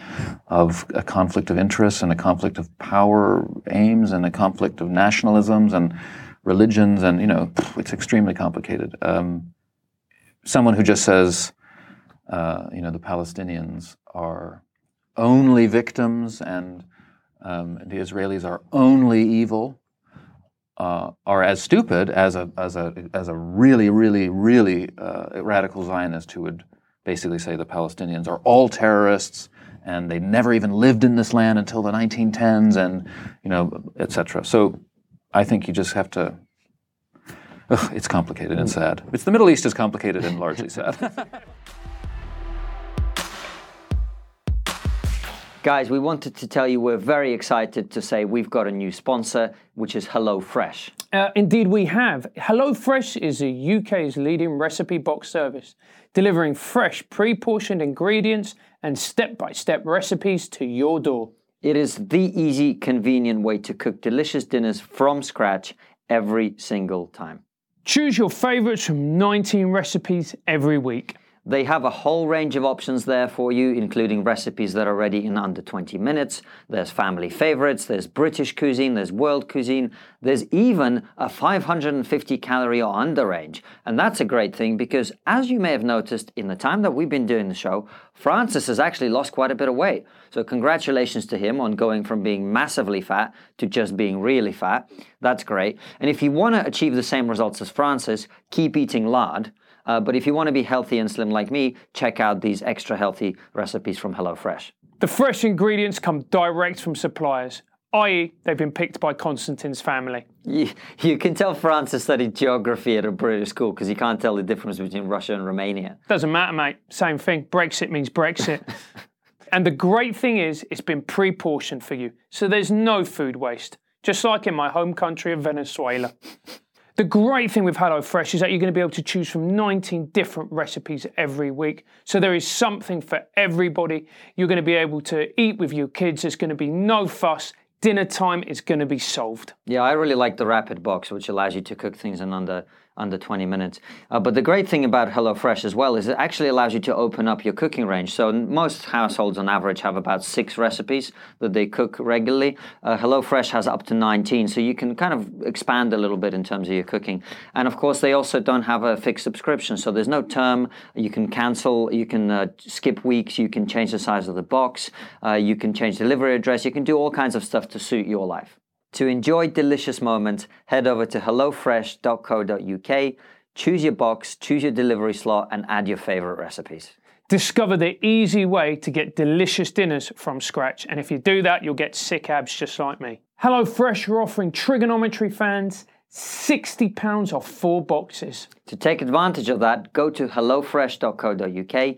of a conflict of interests and a conflict of power aims and a conflict of nationalisms and religions and you know it's extremely complicated. Um, someone who just says, uh, you know, the Palestinians are only victims and um, the Israelis are only evil, uh, are as stupid as a as a as a really really really uh, radical Zionist who would basically say the Palestinians are all terrorists and they never even lived in this land until the 1910s and you know etc. So I think you just have to. Ugh, it's complicated and sad. It's the Middle East is complicated and largely sad. Guys, we wanted to tell you we're very excited to say we've got a new sponsor, which is HelloFresh. Uh, indeed, we have. HelloFresh is the UK's leading recipe box service, delivering fresh, pre portioned ingredients and step by step recipes to your door. It is the easy, convenient way to cook delicious dinners from scratch every single time. Choose your favourites from 19 recipes every week. They have a whole range of options there for you, including recipes that are ready in under 20 minutes. There's family favorites, there's British cuisine, there's world cuisine, there's even a 550 calorie or under range. And that's a great thing because, as you may have noticed in the time that we've been doing the show, Francis has actually lost quite a bit of weight. So, congratulations to him on going from being massively fat to just being really fat. That's great. And if you want to achieve the same results as Francis, keep eating lard. Uh, but if you want to be healthy and slim like me, check out these extra healthy recipes from HelloFresh. The fresh ingredients come direct from suppliers, i.e., they've been picked by Konstantin's family. You, you can tell Francis studied geography at a British school because you can't tell the difference between Russia and Romania. Doesn't matter, mate. Same thing. Brexit means Brexit. and the great thing is, it's been pre portioned for you. So there's no food waste, just like in my home country of Venezuela. The great thing with HelloFresh is that you're going to be able to choose from 19 different recipes every week. So there is something for everybody. You're going to be able to eat with your kids. There's going to be no fuss. Dinner time is going to be solved. Yeah, I really like the Rapid Box, which allows you to cook things in under under 20 minutes. Uh, but the great thing about HelloFresh as well is it actually allows you to open up your cooking range. So most households on average have about six recipes that they cook regularly. Uh, HelloFresh has up to 19, so you can kind of expand a little bit in terms of your cooking. And of course, they also don't have a fixed subscription, so there's no term. You can cancel, you can uh, skip weeks, you can change the size of the box, uh, you can change delivery address, you can do all kinds of stuff to suit your life. To enjoy delicious moments, head over to hellofresh.co.uk, choose your box, choose your delivery slot, and add your favorite recipes. Discover the easy way to get delicious dinners from scratch. And if you do that, you'll get sick abs just like me. HelloFresh are offering TRIGGERnometry fans £60 off four boxes. To take advantage of that, go to hellofresh.co.uk,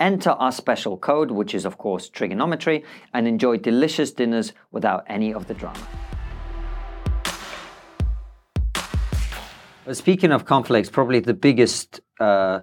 enter our special code, which is, of course, TRIGGERnometry, and enjoy delicious dinners without any of the drama. Speaking of conflicts, probably the biggest uh,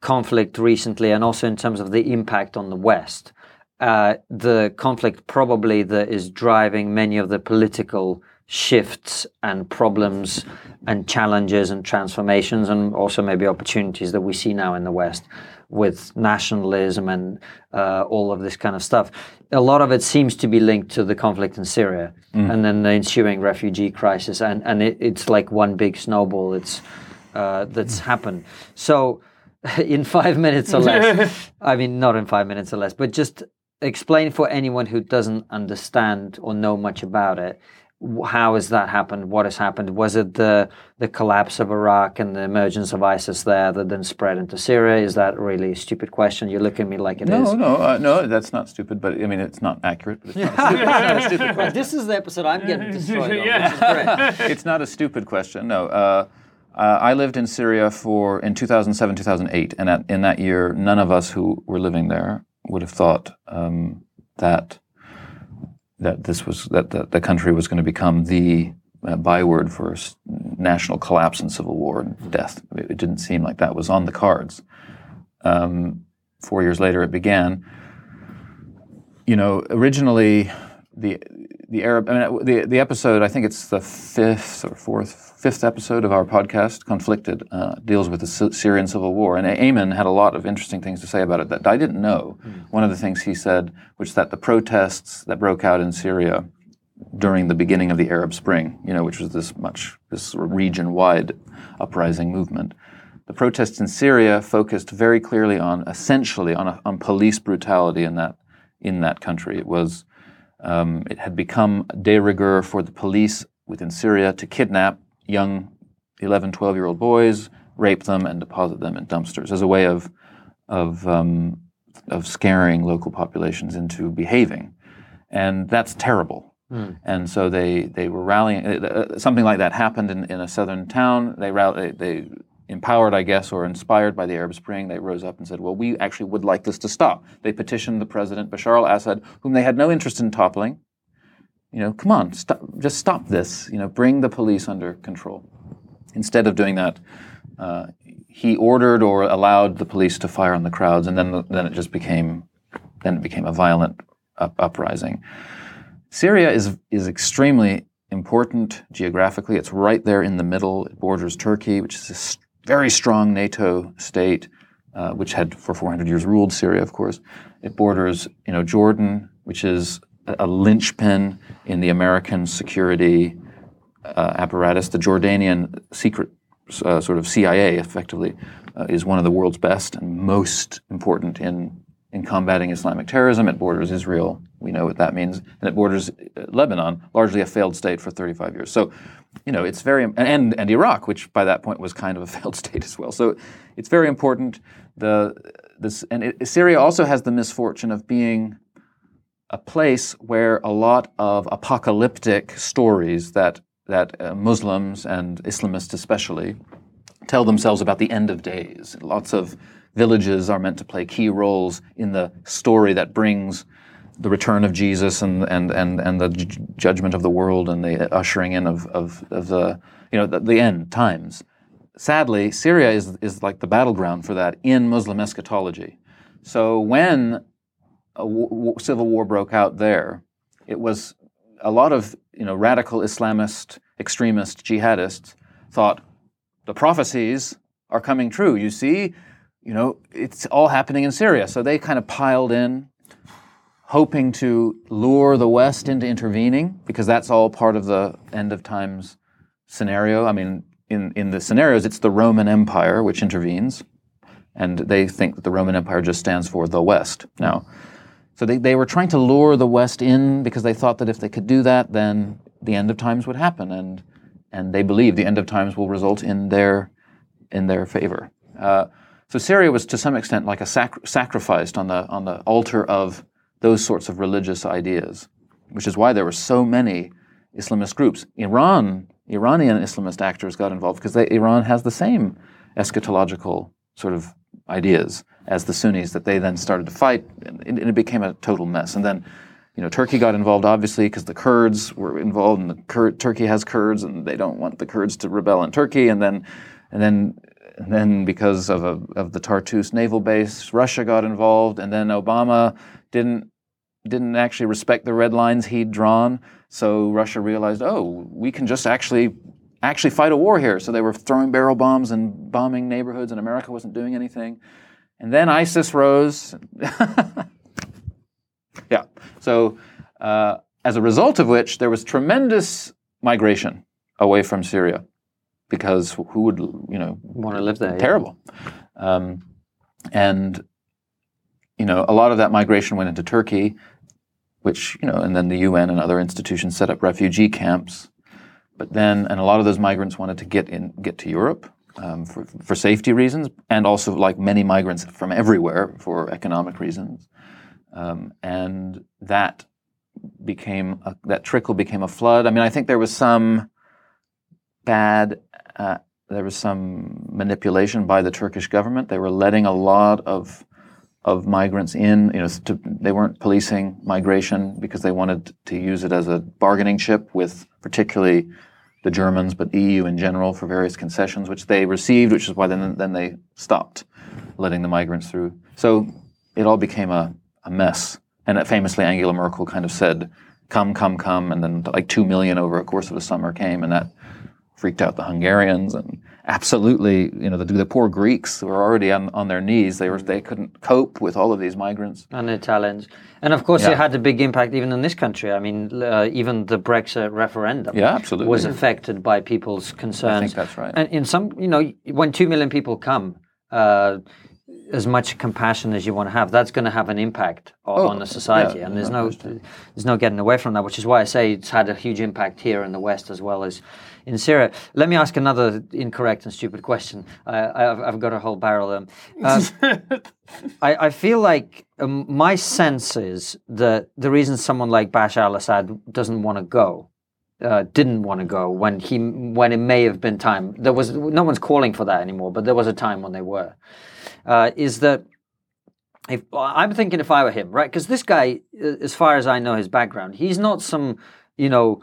conflict recently, and also in terms of the impact on the West, uh, the conflict probably that is driving many of the political shifts and problems and challenges and transformations, and also maybe opportunities that we see now in the West with nationalism and uh, all of this kind of stuff. A lot of it seems to be linked to the conflict in Syria mm. and then the ensuing refugee crisis, and and it, it's like one big snowball. It's uh, that's mm. happened. So, in five minutes or less, I mean, not in five minutes or less, but just explain for anyone who doesn't understand or know much about it how has that happened? What has happened? Was it the the collapse of Iraq and the emergence of ISIS there that then spread into Syria? Is that really a stupid question? You look at me like it no, is. no, uh, no. That's not stupid, but I mean it's not accurate. But it's, not stupid, not a stupid question. This is the episode I'm getting destroyed on. yeah. it's not a stupid question. No. Uh, uh, I lived in Syria for in 2007, 2008, and at, in that year, none of us who were living there would have thought um, that that this was that the, the country was going to become the uh, byword for national collapse and civil war and death. It, it, didn't seem like that was on the cards. Um, four years later, it began. You know, originally the the Arab, I mean, the the episode. I think it's the fifth or fourth, fifth episode of our podcast, "Conflicted," uh, deals with the Syrian civil war, and Aimen had a lot of interesting things to say about it that I didn't know. Mm. One of the things he said, which that the protests that broke out in Syria during the beginning of the Arab Spring, you know, which was this much this region-wide uprising movement. The protests in Syria focused very clearly on essentially on, a, on police brutality in that in that country. It was um, it had become de rigueur for the police within Syria to kidnap young 11, 12 year old boys, rape them, and deposit them in dumpsters as a way of, of, um, of scaring local populations into behaving. And that's terrible. Mm. And so they, they were rallying. Uh, uh, something like that happened in, in a southern town. They, they, they empowered, I guess, or inspired by the Arab Spring, they rose up and said, well, we actually would like this to stop. They petitioned the president, Bashar al Assad, whom they had no interest in toppling. You know, come on, just stop this. You know, bring the police under control. Instead of doing that, uh, he ordered or allowed the police to fire on the crowds, and then, then it just became, then it became a violent up, uprising. Syria is, is extremely important geographically. It's right there in the middle. It borders Turkey, which is very strong NATO state, uh, which had for 400 years ruled Syria, of course. It borders, you know, Jordan, which is a, a linchpin in the American security uh, apparatus. The Jordanian secret uh, sort of CIA, effectively, uh, is one of the world's best and most important in in combating Islamic terrorism. It borders Israel. We know what that means. And it borders uh, Lebanon, largely a failed state for 35 years. So, you know, it's very, and, and Iraq, which by that point was kind of a failed state as well. So it's very important. The, this, and it, Syria also has the misfortune of being a place where a lot of apocalyptic stories that, that uh, Muslims and Islamists especially tell themselves about the end of days. Lots of villages are meant to play key roles in the story that brings the return of Jesus and, and, and, and the j- judgment of the world and the ushering in of, of, of the you know, the, the end times. Sadly, Syria is is like the battleground for that in Muslim eschatology. So when a w- w- civil war broke out there, it was a lot of you know radical Islamist extremist jihadists thought the prophecies are coming true. You see, you know, it's all happening in Syria. So they kind of piled in, hoping to lure the West into intervening, because that's all part of the end of times scenario. I mean, in, in the scenarios, it's the Roman Empire which intervenes, and they think that the Roman Empire just stands for the West. Now, so they, they were trying to lure the West in because they thought that if they could do that, then the end of times would happen, and and they believe the end of times will result in their in their favor. Uh, so Syria was to some extent like a sac- sacrificed on the on the altar of those sorts of religious ideas, which is why there were so many Islamist groups. Iran, Iranian Islamist actors got involved because Iran has the same eschatological sort of ideas as the Sunnis that they then started to fight, and it, it became a total mess. And then you know, Turkey got involved obviously because the Kurds were involved, and the Kur- Turkey has Kurds, and they don't want the Kurds to rebel in Turkey. And then, and then, and then because of a, of the Tartus naval base, Russia got involved, and then Obama didn't didn't actually respect the red lines he'd drawn. So Russia realized, oh, we can just actually actually fight a war here. So they were throwing barrel bombs and bombing neighborhoods, and America wasn't doing anything. And then ISIS rose. Yeah. So, uh, as a result of which, there was tremendous migration away from Syria, because who would you know Want to live there? yeah. terrible, um, and you know a lot of that migration went into Turkey, which you know, and then the UN and other institutions set up refugee camps. But then, and a lot of those migrants wanted to get in, get to Europe um, for, for safety reasons, and also like many migrants from everywhere for economic reasons. Um, and that became a, that trickle became a flood. I mean, I think there was some bad, uh, there was some manipulation by the Turkish government. They were letting a lot of of migrants in. You know, to, they weren't policing migration because they wanted to use it as a bargaining chip with particularly the Germans, but EU in general for various concessions, which they received, which is why then then they stopped letting the migrants through. So it all became a a mess. And famously, Angela Merkel kind of said, "Come, come, come," and then like two million over a course of a summer came, and that freaked out the Hungarians and absolutely, you know, the, the poor Greeks who were already on, on their knees. They were they couldn't cope with all of these migrants. and the Italians. And of course, Yeah. it had a big impact even in this country. I mean, uh, even the Brexit referendum Yeah, absolutely. was affected by people's concerns. I think that's right. And in some, you know, when two million people come, uh, as much compassion as you want to have, that's going to have an impact o- Oh, on the society. yeah, and there's no, there's no getting away from that. Which is why I say it's had a huge impact here in the West as well as in Syria. Let me ask another incorrect and stupid question. I, I've, I've got a whole barrel of them. Um, I, I feel like um, my sense is that the reason someone like Bashar al-Assad doesn't want to go, uh, didn't want to go when he when it may have been time. There was no one's calling for that anymore, but there was a time when they were. Uh, is that if I'm thinking if I were him, right? Because this guy, uh, as far as I know his background, he's not some you know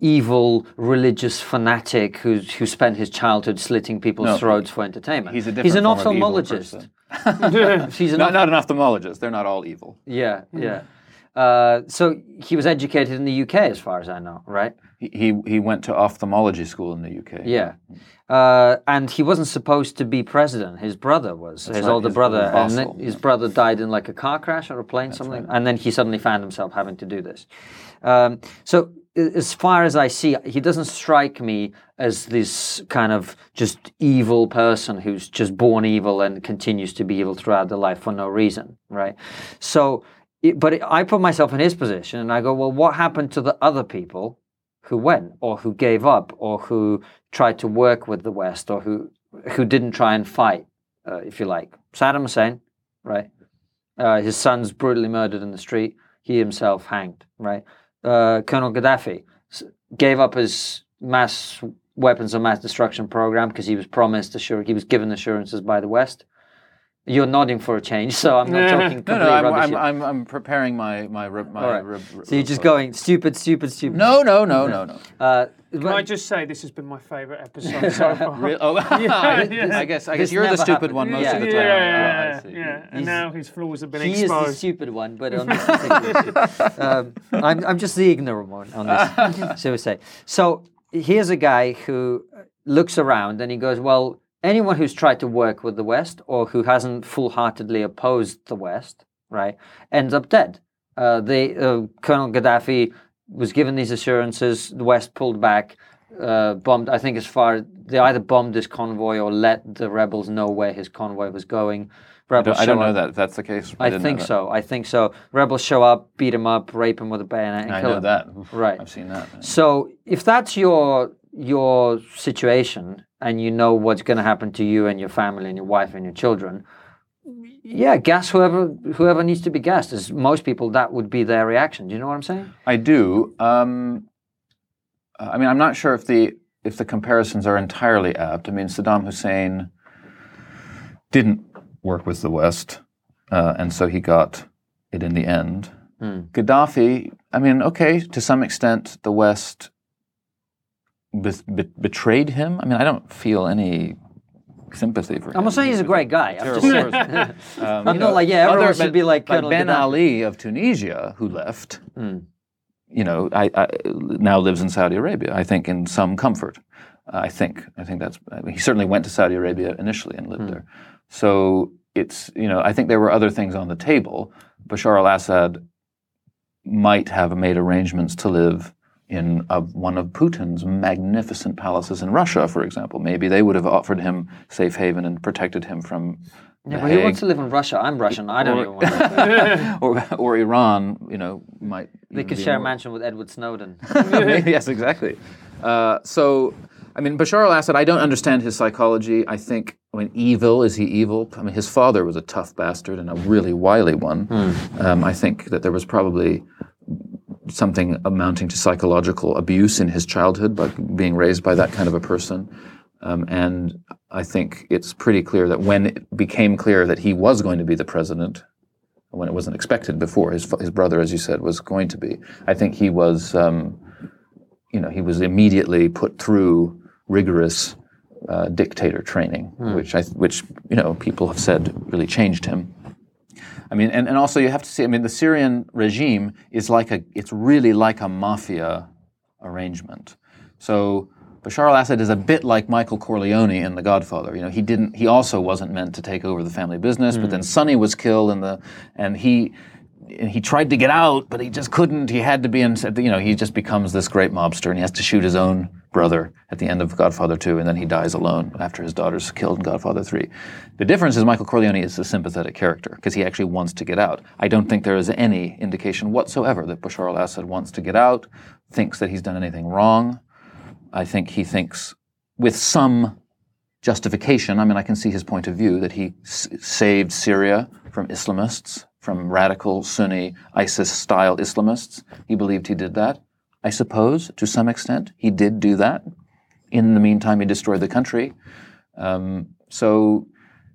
evil religious fanatic who's who spent his childhood slitting people's No. throats for entertainment. He's a different he's an form of evil ophthalmologist. He's an Not, not an ophthalmologist. They're not all evil. yeah, yeah. Uh, so he was educated in the UK, as far as I know, right? He, he, he went to ophthalmology school in the UK. Yeah. Uh, and he wasn't supposed to be president. His brother was, his right, older his brother. And his brother died in like a car crash or a plane, something. And then he suddenly found himself having to do this. Um, so, as far as I see, he doesn't strike me as this kind of just evil person who's just born evil and continues to be evil throughout their life for no reason, right? So, but I put myself in his position and I go, well, what happened to the other people who went or who gave up or who tried to work with the West or who who didn't try and fight, uh, if you like. Saddam Hussein, right? Uh, his son's brutally murdered in the street. He himself hanged, right? Uh, Colonel Gaddafi gave up his mass weapons of mass destruction program because he was promised assure he was given assurances by the West. You're nodding for a change, so I'm not talking No, complete no, I'm. I'm. I'm, I'm preparing my my, my All right. re- so you're just going stupid, stupid, stupid. No, no, no, no, no. Uh, Can I just say this has been my favourite episode so far? Re- oh, yeah. I guess I This guess you're the stupid happened. one most Yeah. of the yeah, time. yeah, Oh, I see. yeah. And He's- now his flaws have been He is the stupid one, but on this particular um, I'm, I'm just the ignorant one on this, so we say. So here's a guy who looks around and he goes, well, anyone who's tried to work with the West or who hasn't full-heartedly opposed the West, right, ends up dead. Uh, they, uh, Colonel Gaddafi was given these assurances. The West pulled back, uh, bombed. I think as far they either bombed his convoy or let the rebels know where his convoy was going. I Rebels don't, I don't know that. That's the case. I didn't think so. I think so. Rebels show up, beat him up, rape him with a bayonet, and I kill know him. that. Right. I've seen that. So if that's your your situation, and you know what's going to happen to you and your family and your wife and your children, yeah, gas whoever whoever needs to be gassed. As most people, that would be their reaction. Do you know what I'm saying? I do. Um, I mean, I'm not sure if the if the comparisons are entirely apt. I mean, Saddam Hussein didn't work with the West, uh, and so he got it in the end. Gaddafi. I mean, okay, to some extent, the West be- be- betrayed him. I mean, I don't feel any sympathy for him. I'm not saying he's a great guy. I'm just terrible saying. person. Um, I'm not like, yeah, everyone other- should but be like Colonel Ben. Ali of Tunisia, who left, Hmm. you know, I, I, now lives in Saudi Arabia. I think in some comfort. I think. I think that's. He certainly went to Saudi Arabia initially and lived Hmm. there. So it's you know I think there were other things on the table. Bashar al-Assad might have made arrangements to live in one of Putin's magnificent palaces in Russia, for example. Maybe they would have offered him safe haven and protected him from. Yeah, but he wants to live in Russia. I'm Russian. I don't Or- even want to. or, or Iran, you know, might. They could share a mansion with Edward Snowden. Maybe, yes, exactly. Uh, so, I mean, Bashar al-Assad. I don't understand his psychology. I think, I mean, evil is he evil? I mean, his father was a tough bastard and a really wily one. Um, I think that there was probably something amounting to psychological abuse in his childhood by being raised by that kind of a person. Um, and I think it's pretty clear that when it became clear that he was going to be the president, when it wasn't expected before, his, his brother, as you said, was going to be, I think he was, um, you know, he was immediately put through rigorous uh, dictator training, which I, which you know, people have said really changed him. I mean, and, and also you have to see, I mean, the Syrian regime is like a, it's really like a mafia arrangement. So Bashar al-Assad is a bit like Michael Corleone in The Godfather. You know, he didn't, he also wasn't meant to take over the family business, but then hmm. Sonny was killed and the, and he, he tried to get out, but he just couldn't. He had to be in, you know, he just becomes this great mobster and he has to shoot his own brother at the end of Godfather 2 and then he dies alone after his daughter's killed in Godfather 3. The difference is Michael Corleone is a sympathetic character because he actually wants to get out. I don't think there is any indication whatsoever that Bashar al-Assad wants to get out, thinks that he's done anything wrong. I think he thinks with some justification, I mean, I can see his point of view that he s- saved Syria from Islamists, from radical Sunni ISIS style Islamists. He believed he did that. I suppose, to some extent, he did do that. In the meantime, he destroyed the country. Um, so,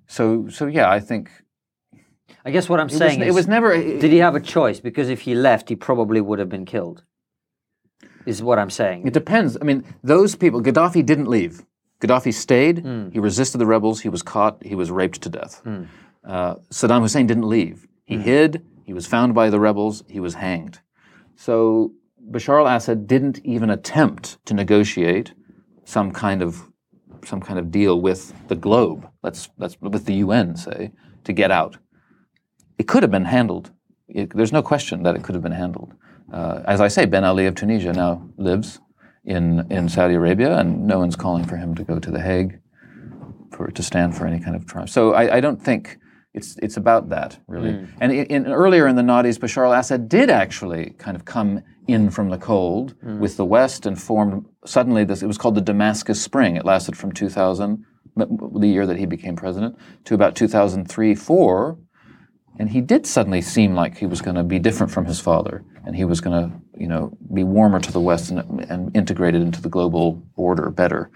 so, so yeah, I think I guess what I'm it was, saying it is, was never. did he have a choice? Because if he left, he probably would have been killed. Is what I'm saying. It depends. I mean, those people, Gaddafi didn't leave. Gaddafi stayed. He resisted the rebels. He was caught. He was raped to death. Uh, Saddam Hussein didn't leave. He hid. He was found by the rebels. He was hanged. So Bashar al-Assad didn't even attempt to negotiate some kind of some kind of deal with the globe. Let's let's with the UN say to get out. It could have been handled. It, there's no question that it could have been handled. Uh, as I say, Ben Ali of Tunisia now lives in, in Saudi Arabia, and no one's calling for him to go to The Hague for to stand for any kind of trial. So I, I don't think it's it's about that really. And in, in, earlier in the noughties, Bashar al-Assad did actually kind of come in from the cold with the West and formed suddenly this. It was called the Damascus Spring. It lasted from 2000, the year that he became president, to about 2003 four. And he did suddenly seem like he was going to be different from his father, and he was going to, you know, be warmer to the West and, and integrated into the global order better.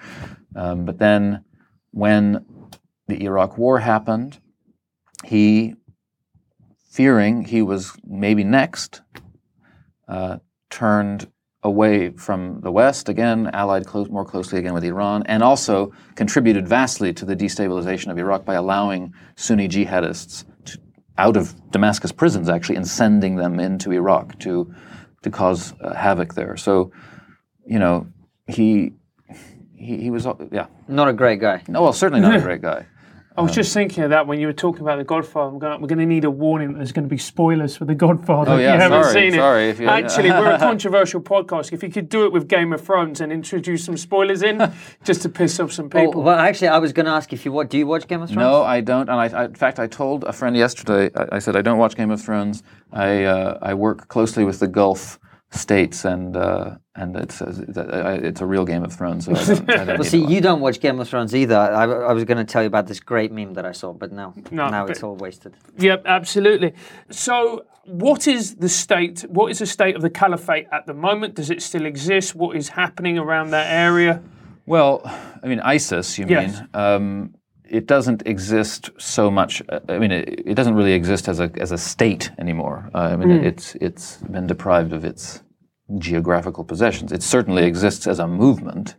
Um, but then, when the Iraq War happened, he, fearing he was maybe next, uh, turned away from the West, again, allied close, more closely again with Iran, and also contributed vastly to the destabilization of Iraq by allowing Sunni jihadists to, out of Damascus prisons, actually, and sending them into Iraq to, to cause uh, havoc there. So, you know, he, he, he was, yeah. Not a great guy. No, well, certainly not a great guy. I was just thinking of that when you were talking about The Godfather. I'm gonna, we're going to need a warning that there's going to be spoilers for The Godfather Oh, if yeah, you haven't sorry, seen it. sorry if you- Actually, we're a controversial podcast. If you could do it with Game of Thrones and introduce some spoilers in, just to piss off some Oh, people. well, actually, I was going to ask if you what do you watch Game of Thrones? No, I don't. And I, I, in fact, I told a friend yesterday. I, I said I don't watch Game of Thrones. I uh, I work closely with the Gulf states, and uh, and it's a, it's a real Game of Thrones. So I don't, I don't Well, see, you don't watch Game of Thrones either. I, I was going to tell you about this great meme that I saw, but no, No, now but- it's all wasted. Yep, absolutely. So, what is the state? What is the state of the caliphate at the moment? Does it still exist? What is happening around that area? Well, I mean, ISIS, you Yes. mean? Um, it doesn't exist so much. uh, I mean, it, it doesn't really exist as a as a state anymore. Uh, I mean, it's it's been deprived of its geographical possessions. It certainly exists as a movement,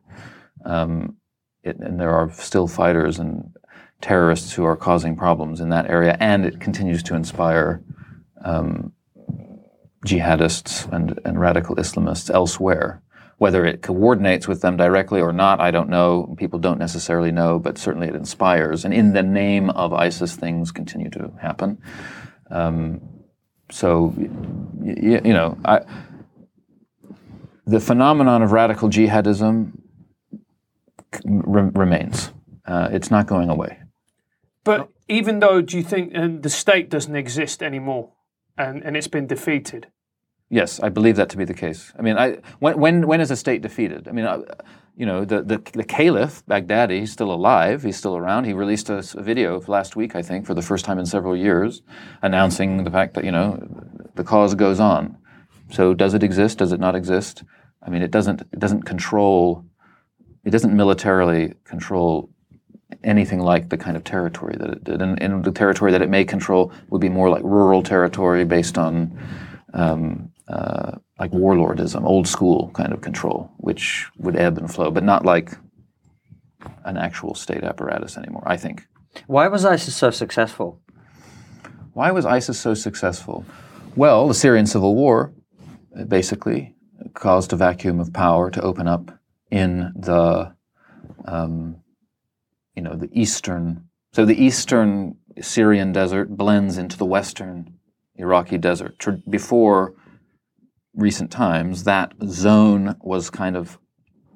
um, it, and there are still fighters and terrorists who are causing problems in that area, and it continues to inspire um, jihadists and, and radical Islamists elsewhere. Whether it coordinates with them directly or not, I don't know. People don't necessarily know, but certainly it inspires. And in the name of ISIS, things continue to happen. Um, so, y- y- you know, I, the phenomenon of radical jihadism re- remains. Uh, it's not going away. But even though, do you think the state doesn't exist anymore, and and it's been defeated? Yes, I believe that to be the case. I mean, I, when, when, when is a state defeated? I mean, uh, you know, the, the, the caliph, Baghdadi, he's still alive. He's still around. He released a video last week, I think, for the first time in several years, announcing the fact that, you know, the cause goes on. So does it exist? Does it not exist? I mean, it doesn't, it doesn't control, it doesn't militarily control anything like the kind of territory that it did. And, and the territory that it may control would be more like rural territory based on um, uh, like warlordism, old school kind of control, which would ebb and flow, but not like an actual state apparatus anymore, I think. Why was ISIS so successful? Why was ISIS so successful? Well, the Syrian civil war basically caused a vacuum of power to open up in the, um, you know, the eastern. So the eastern Syrian desert blends into the western Iraqi desert. Before recent times, that zone was kind of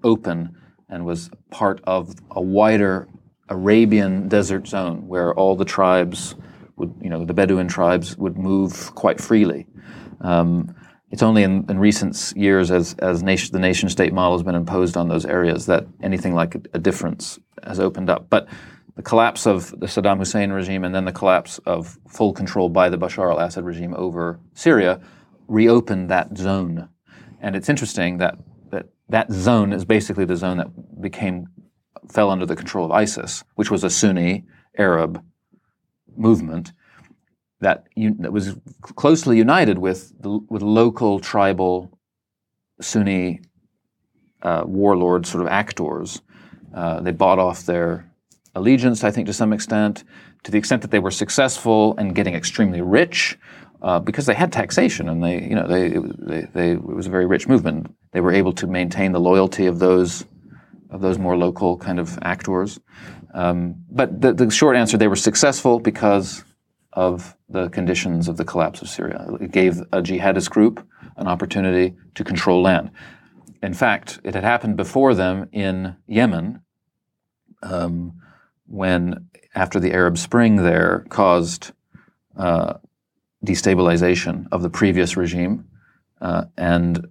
open and was part of a wider Arabian desert zone where all the tribes would, you know, the Bedouin tribes would move quite freely. Um, it's only in, in recent years, as, as nation, the nation state model has been imposed on those areas, that anything like a, a difference has opened up. But the collapse of the Saddam Hussein regime and then the collapse of full control by the Bashar al Assad regime over Syria reopened that zone. And it's interesting that, that that zone is basically the zone that became fell under the control of ISIS, which was a Sunni Arab movement that, that was closely united with the, with local tribal Sunni uh, warlord sort of actors. Uh, they bought off their allegiance, I think, to some extent, to the extent that they were successful and getting extremely rich. Uh, because they had taxation and they, you know, they, they, they, it was a very rich movement. They were able to maintain the loyalty of those of those more local kind of actors. Um, but the, the short answer, they were successful because of the conditions of the collapse of Syria. It gave a jihadist group an opportunity to control land. In fact, it had happened before them in Yemen um, when, after the Arab Spring there caused uh, destabilization of the previous regime uh, and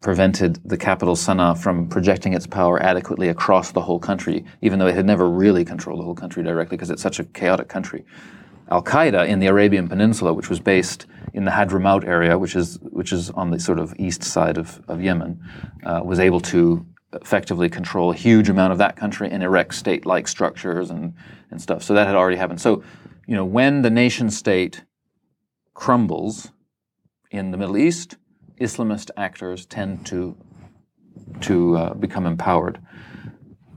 prevented the capital Sana'a from projecting its power adequately across the whole country, even though it had never really controlled the whole country directly because it's such a chaotic country. Al Qaeda in the Arabian Peninsula, which was based in the Hadramaut area, which is which is on the sort of east side of, of Yemen, uh, was able to effectively control a huge amount of that country and erect state-like structures and and stuff. So that had already happened. So, you know, when the nation state crumbles in the Middle East, Islamist actors tend to to uh, become empowered.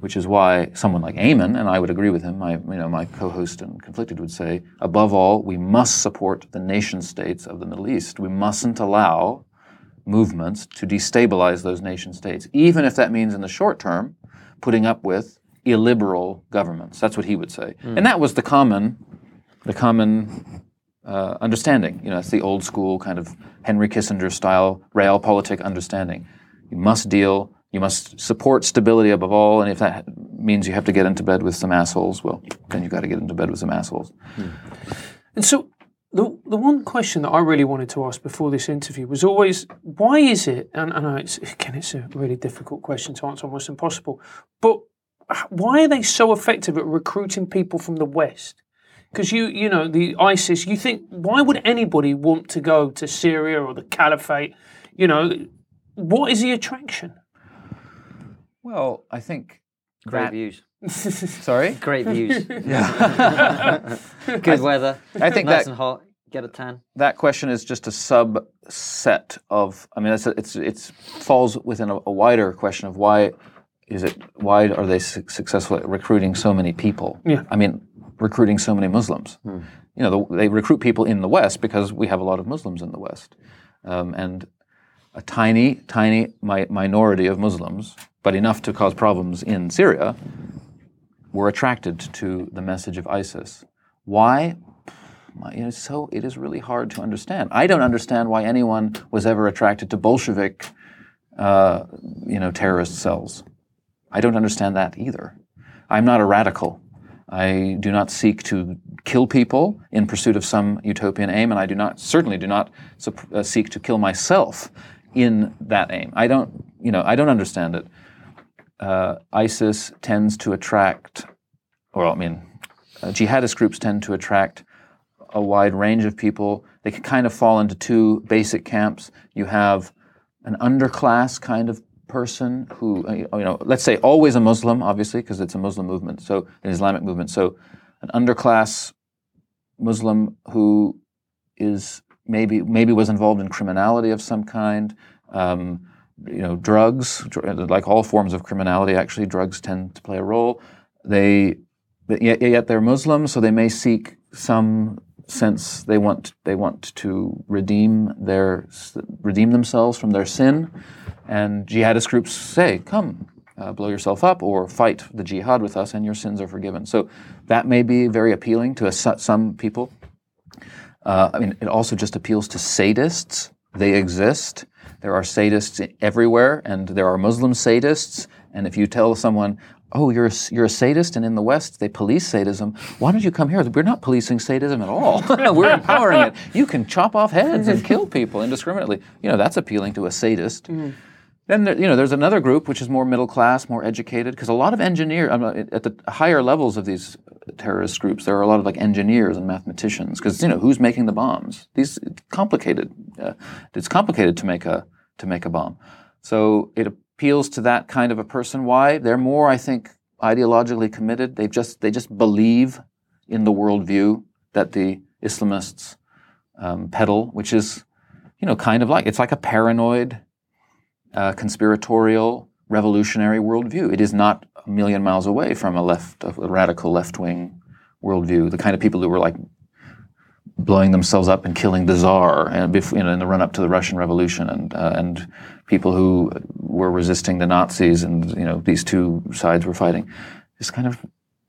Which is why someone like Aimen, and I would agree with him, my, you know, my co-host and Conflicted would say, above all, we must support the nation states of the Middle East. We mustn't allow movements to destabilize those nation states, even if that means in the short term putting up with illiberal governments. That's what he would say, and that was the common, the common uh, understanding. You know, it's the old school kind of Henry Kissinger style realpolitik understanding. You must deal. You must support stability above all, and if that means you have to get into bed with some assholes, well, then you've got to get into bed with some assholes. Hmm. And so the the one question that I really wanted to ask before this interview was always why is it and I know it's again it's a really difficult question to answer, almost impossible, but why are they so effective at recruiting people from the West? Because you you know the ISIS, you think why would anybody want to go to Syria or the Caliphate? You know, what is the attraction? Well, I think Great that- views. Sorry. Great views. Yeah. Good weather. I think nice that- and hot. Get a tan. that question is just a subset of. I mean, it's it's it's falls within a, a wider question of why is it why are they su- successful at recruiting so many people? Yeah. I mean, recruiting so many Muslims. You know, the, they recruit people in the West because we have a lot of Muslims in the West, um, and a tiny, tiny mi- minority of Muslims, but enough to cause problems in Syria, were attracted to the message of ISIS. Why? So it is really hard to understand. I don't understand why anyone was ever attracted to Bolshevik, uh, you know, terrorist cells. I don't understand that either. I'm not a radical. I do not seek to kill people in pursuit of some utopian aim, and I do not certainly do not uh, seek to kill myself in that aim. I don't, you know, I don't understand it. Uh, ISIS tends to attract, or I mean, uh, jihadist groups tend to attract a wide range of people. They can kind of fall into two basic camps. You have an underclass kind of person who, uh, you know, let's say always a Muslim, obviously, because it's a Muslim movement, so an Islamic movement. So an underclass Muslim who is maybe maybe was involved in criminality of some kind. Um, you know, drugs, like all forms of criminality, actually, drugs tend to play a role. They, yet, yet they're Muslim, so they may seek some sense they want they want to redeem their redeem themselves from their sin, and jihadist groups say, "Come, uh, blow yourself up, or fight the jihad with us, and your sins are forgiven." So that may be very appealing to a, some people. Uh, I mean, it also just appeals to sadists. They exist. There are sadists everywhere, and there are Muslim sadists. And if you tell someone, "Oh, you're a, you're a sadist," and in the West they police sadism, why don't you come here? We're not policing sadism at all. We're empowering it. You can chop off heads and kill people indiscriminately. You know that's appealing to a sadist. Then there, you know there's another group which is more middle class, more educated, because a lot of engineers at the higher levels of these terrorist groups, there are a lot of like engineers and mathematicians, because you know who's making the bombs? These complicated. Uh, it's complicated to make a to make a bomb, so it appeals to that kind of a person. Why? They're more, I think, ideologically committed. They just they just believe in the worldview that the Islamists um, peddle, which is you know kind of like it's like a paranoid uh, conspiratorial revolutionary worldview. It is not a million miles away from a left, a radical left wing worldview. The kind of people who were like blowing themselves up and killing the czar, and you know, in the run up to the Russian Revolution, and uh, and people who were resisting the Nazis, and you know, these two sides were fighting. Just kind of,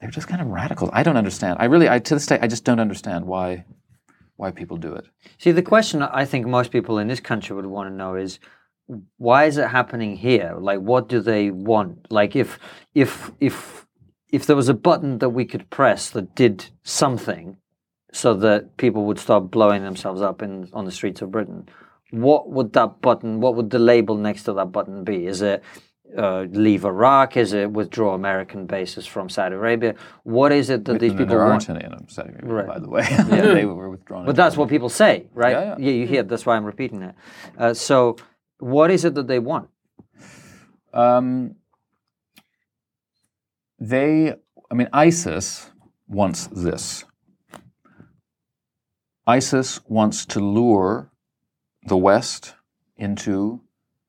they're just kind of radicals. I don't understand. I really, I to this day, I just don't understand why why people do it. See, the question I think most people in this country would want to know is why is it happening here? Like, what do they want? Like, if if if if there was a button that we could press that did something, so that people would stop blowing themselves up in on the streets of Britain, what would that button? What would the label next to that button be? Is it uh, leave Iraq? Is it withdraw American bases from Saudi Arabia? What is it that these people there want? aren't any in Saudi Arabia, Right. by the way. yeah, they were withdrawn. But that's what people say, right? Yeah, yeah. you hear. That's why I'm repeating it. Uh, so, what is it that they want? Um, they, I mean, ISIS wants this. ISIS wants to lure the West into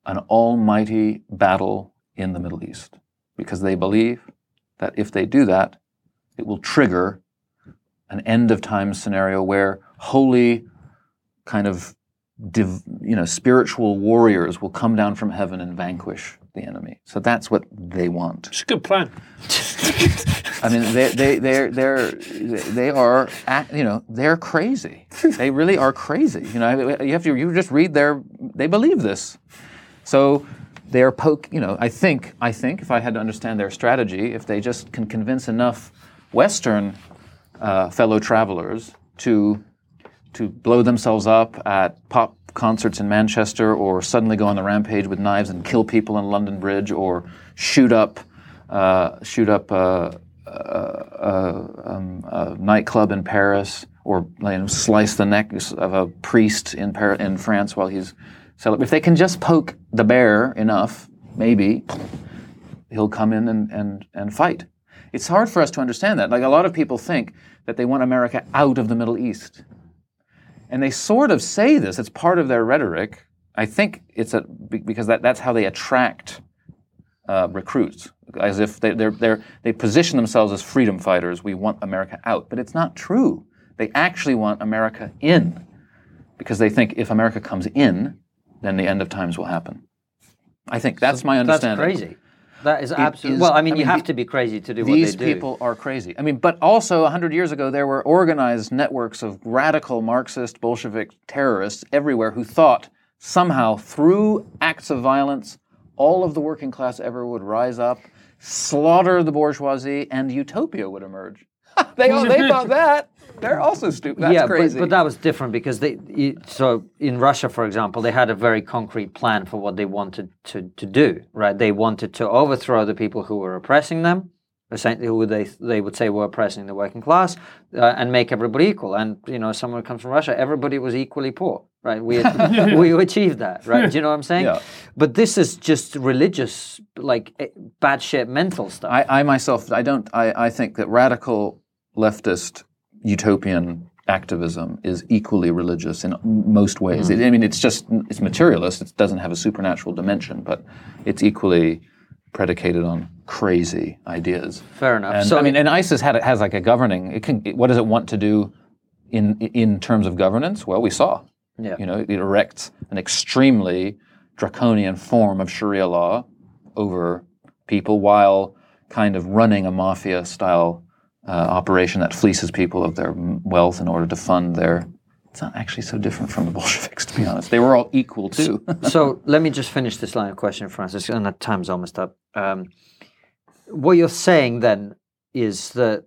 an almighty battle in the Middle East because they believe that if they do that, it will trigger an end of time scenario where holy kind of div, you know spiritual warriors will come down from heaven and vanquish the enemy. So that's what they want. It's a good plan. I mean, they they they're they're they are you know they're crazy. They really are crazy. You know, you have to you just read their they believe this. So they're poke. You know, I think I think if I had to understand their strategy, if they just can convince enough Western uh, fellow travelers to to blow themselves up at pop concerts in Manchester, or suddenly go on the rampage with knives and kill people in London Bridge, or shoot up uh, shoot up a, a, a, um, a, nightclub in Paris, or you know, slice the neck of a priest in Par- in France while he's celebrating. If they can just poke the bear enough, maybe he'll come in and, and, and fight. It's hard for us to understand that. Like a lot of people think that they want America out of the Middle East. And they sort of say this, it's part of their rhetoric. I think it's a, because that, that's how they attract uh, recruits, as if they, they're, they're, they position themselves as freedom fighters. We want America out. But it's not true. They actually want America in because they think if America comes in, then the end of times will happen. I think that's my understanding. That's crazy. That is absolutely. Well, I mean, I mean you have the, to be crazy to do what they do. These people are crazy. I mean, but also 100 years ago, there were organized networks of radical Marxist, Bolshevik terrorists everywhere who thought somehow through acts of violence, all of the working class ever would rise up, slaughter the bourgeoisie, and utopia would emerge. they, all, they thought that. They're also stupid. That's yeah, crazy. But, but that was different because they. So in Russia, for example, they had a very concrete plan for what they wanted to, to do. Right? They wanted to overthrow the people who were oppressing them, essentially who they they would say were oppressing the working class, uh, and make everybody equal. And you know, someone who comes from Russia, everybody was equally poor. Right? We we achieved that. Right? Do you know what I'm saying? Yeah. But this is just religious, like eh, bad shit, mental stuff. I, I myself, I don't. I, I think that radical leftist utopian activism is equally religious in most ways. Mm. It, I mean, it's just it's materialist. It doesn't have a supernatural dimension, but it's equally predicated on crazy ideas. Fair enough. And, so I mean, and ISIS had has like a governing. It can. It, what does it want to do in in terms of governance? Well, we saw. Yeah. You know, it erects an extremely draconian form of Sharia law over people while kind of running a mafia style uh, operation that fleeces people of their wealth in order to fund their. It's not actually so different from the Bolsheviks, to be honest. They were all equal too. so let me just finish this line of question, Francis, and the time's almost up. Um, what you're saying then is that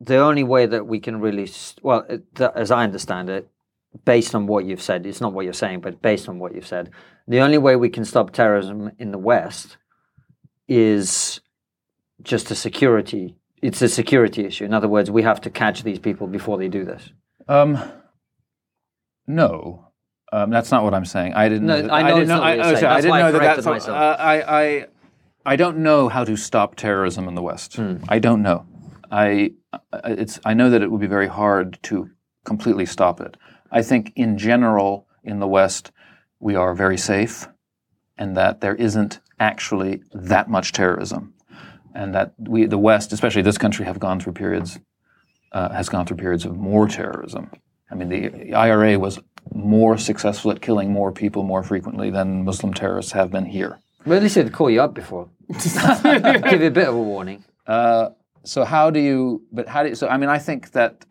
the only way that we can really, well, as I understand it, based on what you've said, it's not what you're saying, but based on what you've said, the only way we can stop terrorism in the West is just a security it's a security issue. In other words, we have to catch these people before they do this. Um, no, um, that's not what I'm saying. I didn't. No, know I know I didn't know. I, I, I didn't know that. That's, uh, I, I, I don't know how to stop terrorism in the West. Hmm. I don't know. I, it's. I know that it would be very hard to completely stop it. I think in general in the West we are very safe, and that there isn't actually that much terrorism and that we, the West, especially this country, have gone through periods, uh, has gone through periods of more terrorism. I mean, the IRA was more successful at killing more people more frequently than Muslim terrorists have been here. Well, at least they'd call you up before. Give you a bit of a warning. Uh, so how do you? But how do you? So I mean, I think that,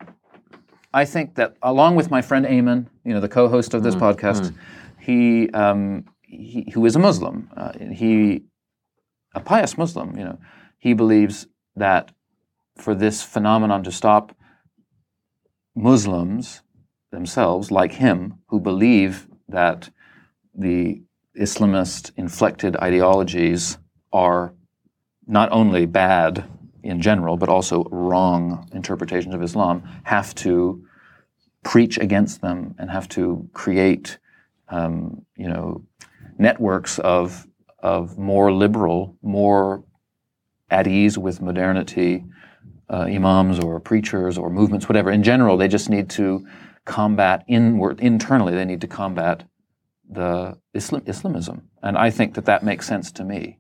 I think that along with my friend Aimen, you know, the co-host of this mm, podcast, mm. he, um, he, who is a Muslim, uh, he, a pious Muslim, you know, he believes that for this phenomenon to stop, Muslims themselves, like him, who believe that the Islamist inflected ideologies are not only bad in general, but also wrong interpretations of Islam, have to preach against them and have to create, um, you know, networks of of more liberal, more at ease with modernity, uh, imams or preachers or movements, whatever. In general, they just need to combat inward, internally. They need to combat the Islam, Islamism, and I think that that makes sense to me.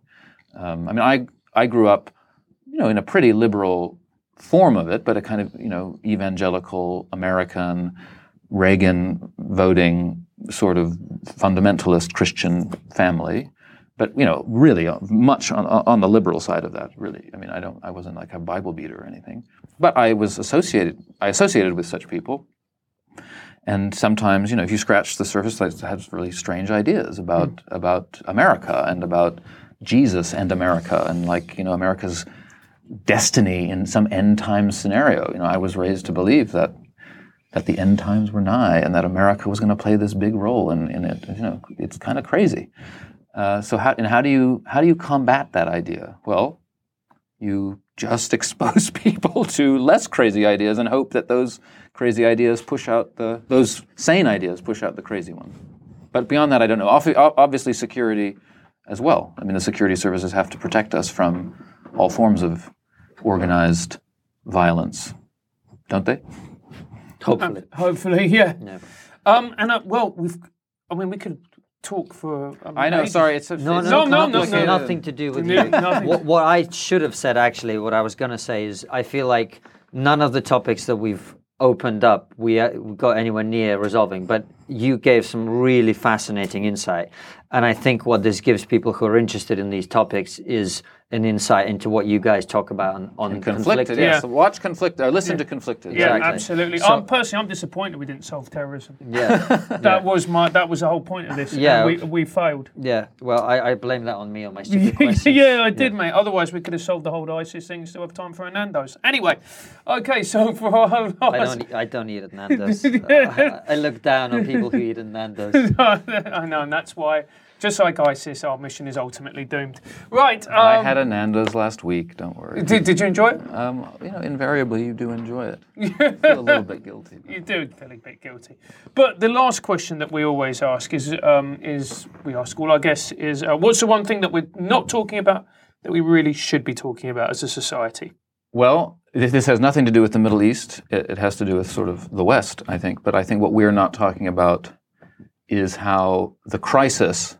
Um, I mean, I I grew up, you know, in a pretty liberal form of it, but a kind of you know evangelical American Reagan voting sort of fundamentalist Christian family, but you know really uh, much on, on the liberal side of that. Really, I mean, I don't I wasn't like a Bible beater or anything, but I was associated I associated with such people. And sometimes, you know, if you scratch the surface, they have really strange ideas about mm. about America and about Jesus and America and like you know America's destiny in some end times scenario. You know, I was raised to believe that that the end times were nigh and that America was going to play this big role in, in it. You know, it's kind of crazy. Uh, so how and how do you how do you combat that idea? Well, you just expose people to less crazy ideas and hope that those crazy ideas push out the those sane ideas push out the crazy ones. But beyond that, I don't know. Obviously, security as well. I mean, the security services have to protect us from all forms of organized violence, don't they? Hopefully. Uh, hopefully, yeah. yeah. Um, and uh, well, we've. I mean, we could talk for. Um, I know. Ages. Sorry, it's a, no, it's no, no, no, no, nothing to do with you. what, what I should have said, actually, what I was going to say is, I feel like none of the topics that we've opened up we, uh, got anywhere near resolving but you gave some really fascinating insight and i think what this gives people who are interested in these topics is an insight into what you guys talk about on, on conflicted. conflicted. Yes, yeah. watch conflicted or uh, listen yeah. to conflicted. Yeah, exactly. absolutely. So, I'm personally, I'm disappointed we didn't solve terrorism. Yeah, that yeah. was my that was the whole point of this. Yeah, we, we failed. Yeah, well, I, I, blame that on me on my stupid questions. yeah, I did, mate. Otherwise, we could have solved the whole ISIS thing. Still have time for a Nando's. Anyway, okay, so for our whole I don't I don't eat at Nando's. I, I look down on people who eat at Nando's. I know, and that's why just like ISIS, our mission is ultimately doomed. Right. Um, I had a Nando's last week. Don't worry. Did, did you enjoy it? Um, you know, invariably you do enjoy it. You feel a little bit guilty. You do feel a bit guilty. But the last question that we always ask is, um, is we ask all our guests is, uh, what's the one thing that we're not talking about that we really should be talking about as a society? Well, this has nothing to do with the Middle East. It, has to do with sort of the West, I think. But I think what we're not talking about is how the crisis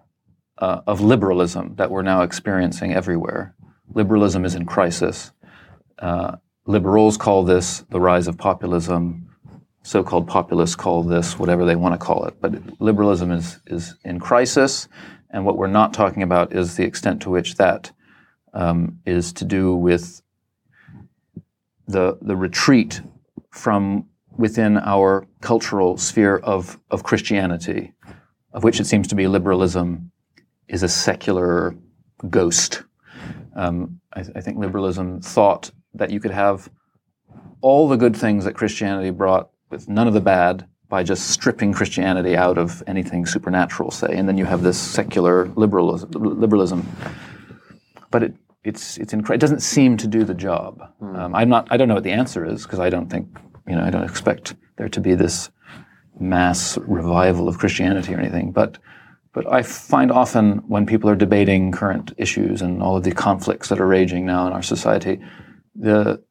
uh, of liberalism that we're now experiencing everywhere. Liberalism is in crisis. Uh, liberals call this the rise of populism. So-called populists call this whatever they want to call it. But liberalism is is in crisis, and what we're not talking about is the extent to which that um, is to do with the the retreat from within our cultural sphere of of Christianity, of which it seems to be liberalism is a secular ghost. Um, I, I, think liberalism thought that you could have all the good things that Christianity brought with none of the bad by just stripping Christianity out of anything supernatural, say, and then you have this secular liberalism. liberalism. But it, it's, it's incre- it doesn't seem to do the job. Mm. Um, I'm not, I don't know what the answer is because I don't think, you know, I don't expect there to be this mass revival of Christianity or anything. But but I find often when people are debating current issues and all of the conflicts that are raging now in our society, the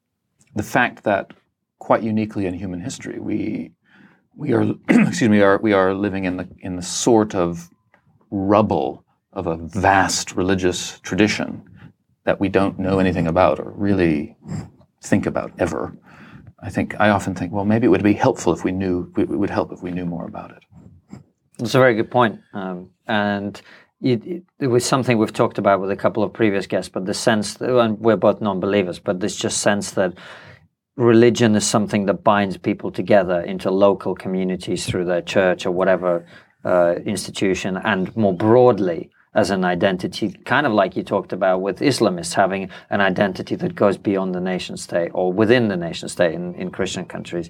the fact that quite uniquely in human history we we are excuse me are we are living in the in the sort of rubble of a vast religious tradition that we don't know anything about or really think about ever. I think I often think, well, maybe it would be helpful if we knew. It would help if we knew more about it. That's a very good point. Um, and it, it, was something we've talked about with a couple of previous guests, but the sense, that, and we're both non believers, but this just sense that religion is something that binds people together into local communities through their church or whatever uh, institution, and more broadly as an identity, kind of like you talked about with Islamists having an identity that goes beyond the nation state or within the nation state in, in Christian countries.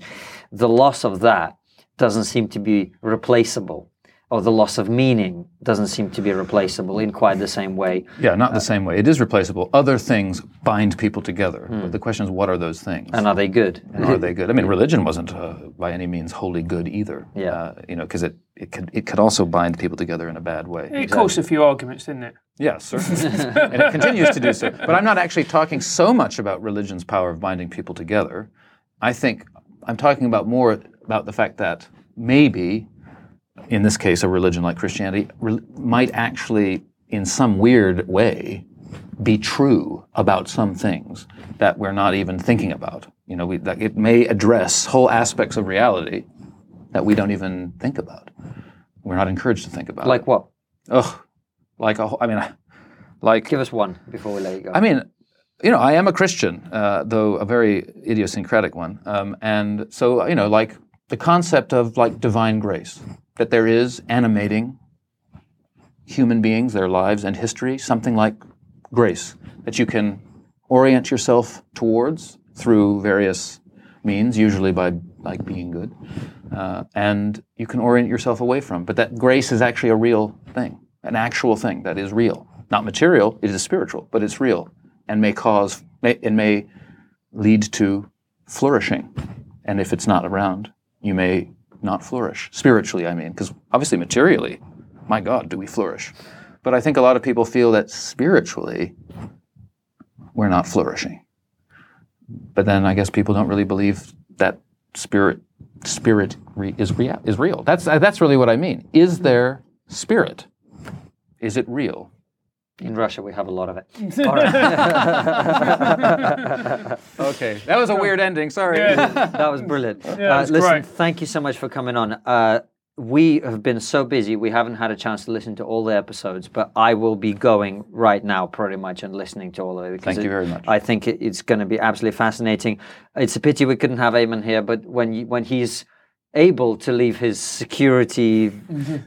The loss of that doesn't seem to be replaceable or the loss of meaning doesn't seem to be replaceable in quite the same way. Yeah, not the uh, same way. It is replaceable. Other things bind people together. Mm. But the question is, what are those things? And are they good? And are they good? I mean, religion wasn't uh, by any means wholly good either. Yeah. Uh, you know, because it, it could it could also bind people together in a bad way. It exactly. caused a few arguments, didn't it? Yes, certainly. and it continues to do so. But I'm not actually talking so much about religion's power of binding people together. I think I'm talking about more about the fact that maybe in this case, a religion like Christianity, re- might actually, in some weird way, be true about some things that we're not even thinking about. You know, we, that it may address whole aspects of reality that we don't even think about. We're not encouraged to think about. Like what? ugh, like a, I mean, like Give us one before we let you go. I mean, you know, I am a Christian, uh, though a very idiosyncratic one. Um, and so, you know, like the concept of like divine grace, that there is animating human beings, their lives and history, something like grace that you can orient yourself towards through various means, usually by like being good, uh, and you can orient yourself away from. But that grace is actually a real thing, an actual thing that is real, not material. It is spiritual, but it's real, and may cause may, and may lead to flourishing. And if it's not around, you may not flourish spiritually. I mean, because obviously materially, my God, do we flourish? But I think a lot of people feel that spiritually, we're not flourishing. But then I guess people don't really believe that spirit spirit re- is real. Is real. That's that's really what I mean. Is there spirit? Is it real? In Russia, we have a lot of it. Okay, that was a weird ending. Sorry. that was brilliant. Yeah, uh, that's listen, great. thank you so much for coming on. Uh, we have been so busy, we haven't had a chance to listen to all the episodes, but I will be going right now, pretty much, and listening to all of it. because Thank you it- very much. I think it, it's going to be absolutely fascinating. It's a pity we couldn't have Aimen here, but when you, when he's able to leave his security,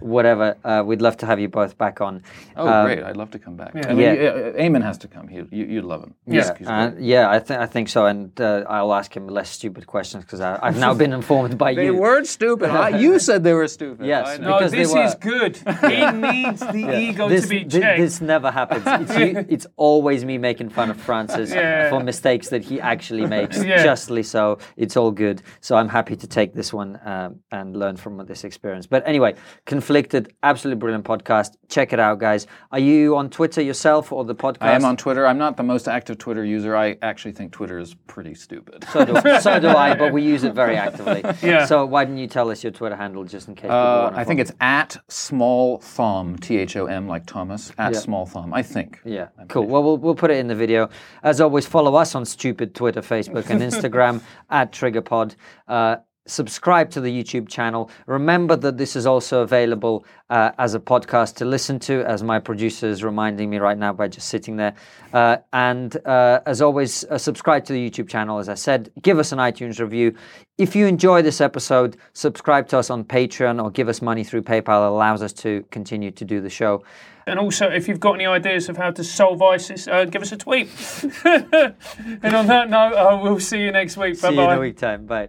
whatever, uh, we'd love to have you both back on. Oh, Um, great! I'd love to come back. I Yeah. mean, Yeah. yeah. Aimen has to come. He, you, you'd love him. Yeah. Uh, yeah, I, th- I think so, and uh, I'll ask him less stupid questions because I've now been informed by you. They you. weren't stupid. I, you said they were stupid. Yes. I know. No, Because they this were- is good. He needs the ego this, to be thi- checked. this never happens. It's, you, it's always me making fun of Francis Yeah. for mistakes that he actually makes, Yeah. justly so. It's all good. So I'm happy to take this one um, and learn from this experience. But anyway, Conflicted, absolutely brilliant podcast. Check it out, guys. Are you on Twitter yourself or the podcast? I am on Twitter. I'm not the most active Twitter user. I actually think Twitter is pretty stupid. So do, so do I, but we use it very actively. Yeah. So why didn't you tell us your Twitter handle just in case people Uh, want to I think it's at small thumb, T H O M, like Thomas, at Yeah. small thumb, I think. Yeah, cool. Well, well, we'll put it in the video. As always, follow us on stupid Twitter, Facebook, and Instagram at TriggerPod. Uh, subscribe to the YouTube channel. Remember that this is also available uh, as a podcast to listen to, as my producer is reminding me right now by just sitting there. Uh, and uh, as always, uh, subscribe to the YouTube channel. As I said, give us an iTunes review. If you enjoy this episode, subscribe to us on Patreon or give us money through PayPal. It allows us to continue to do the show. And also, if you've got any ideas of how to solve ISIS, uh, give us a tweet. and on that note, uh, we'll see you next week. Bye bye. See you in a week time. Bye.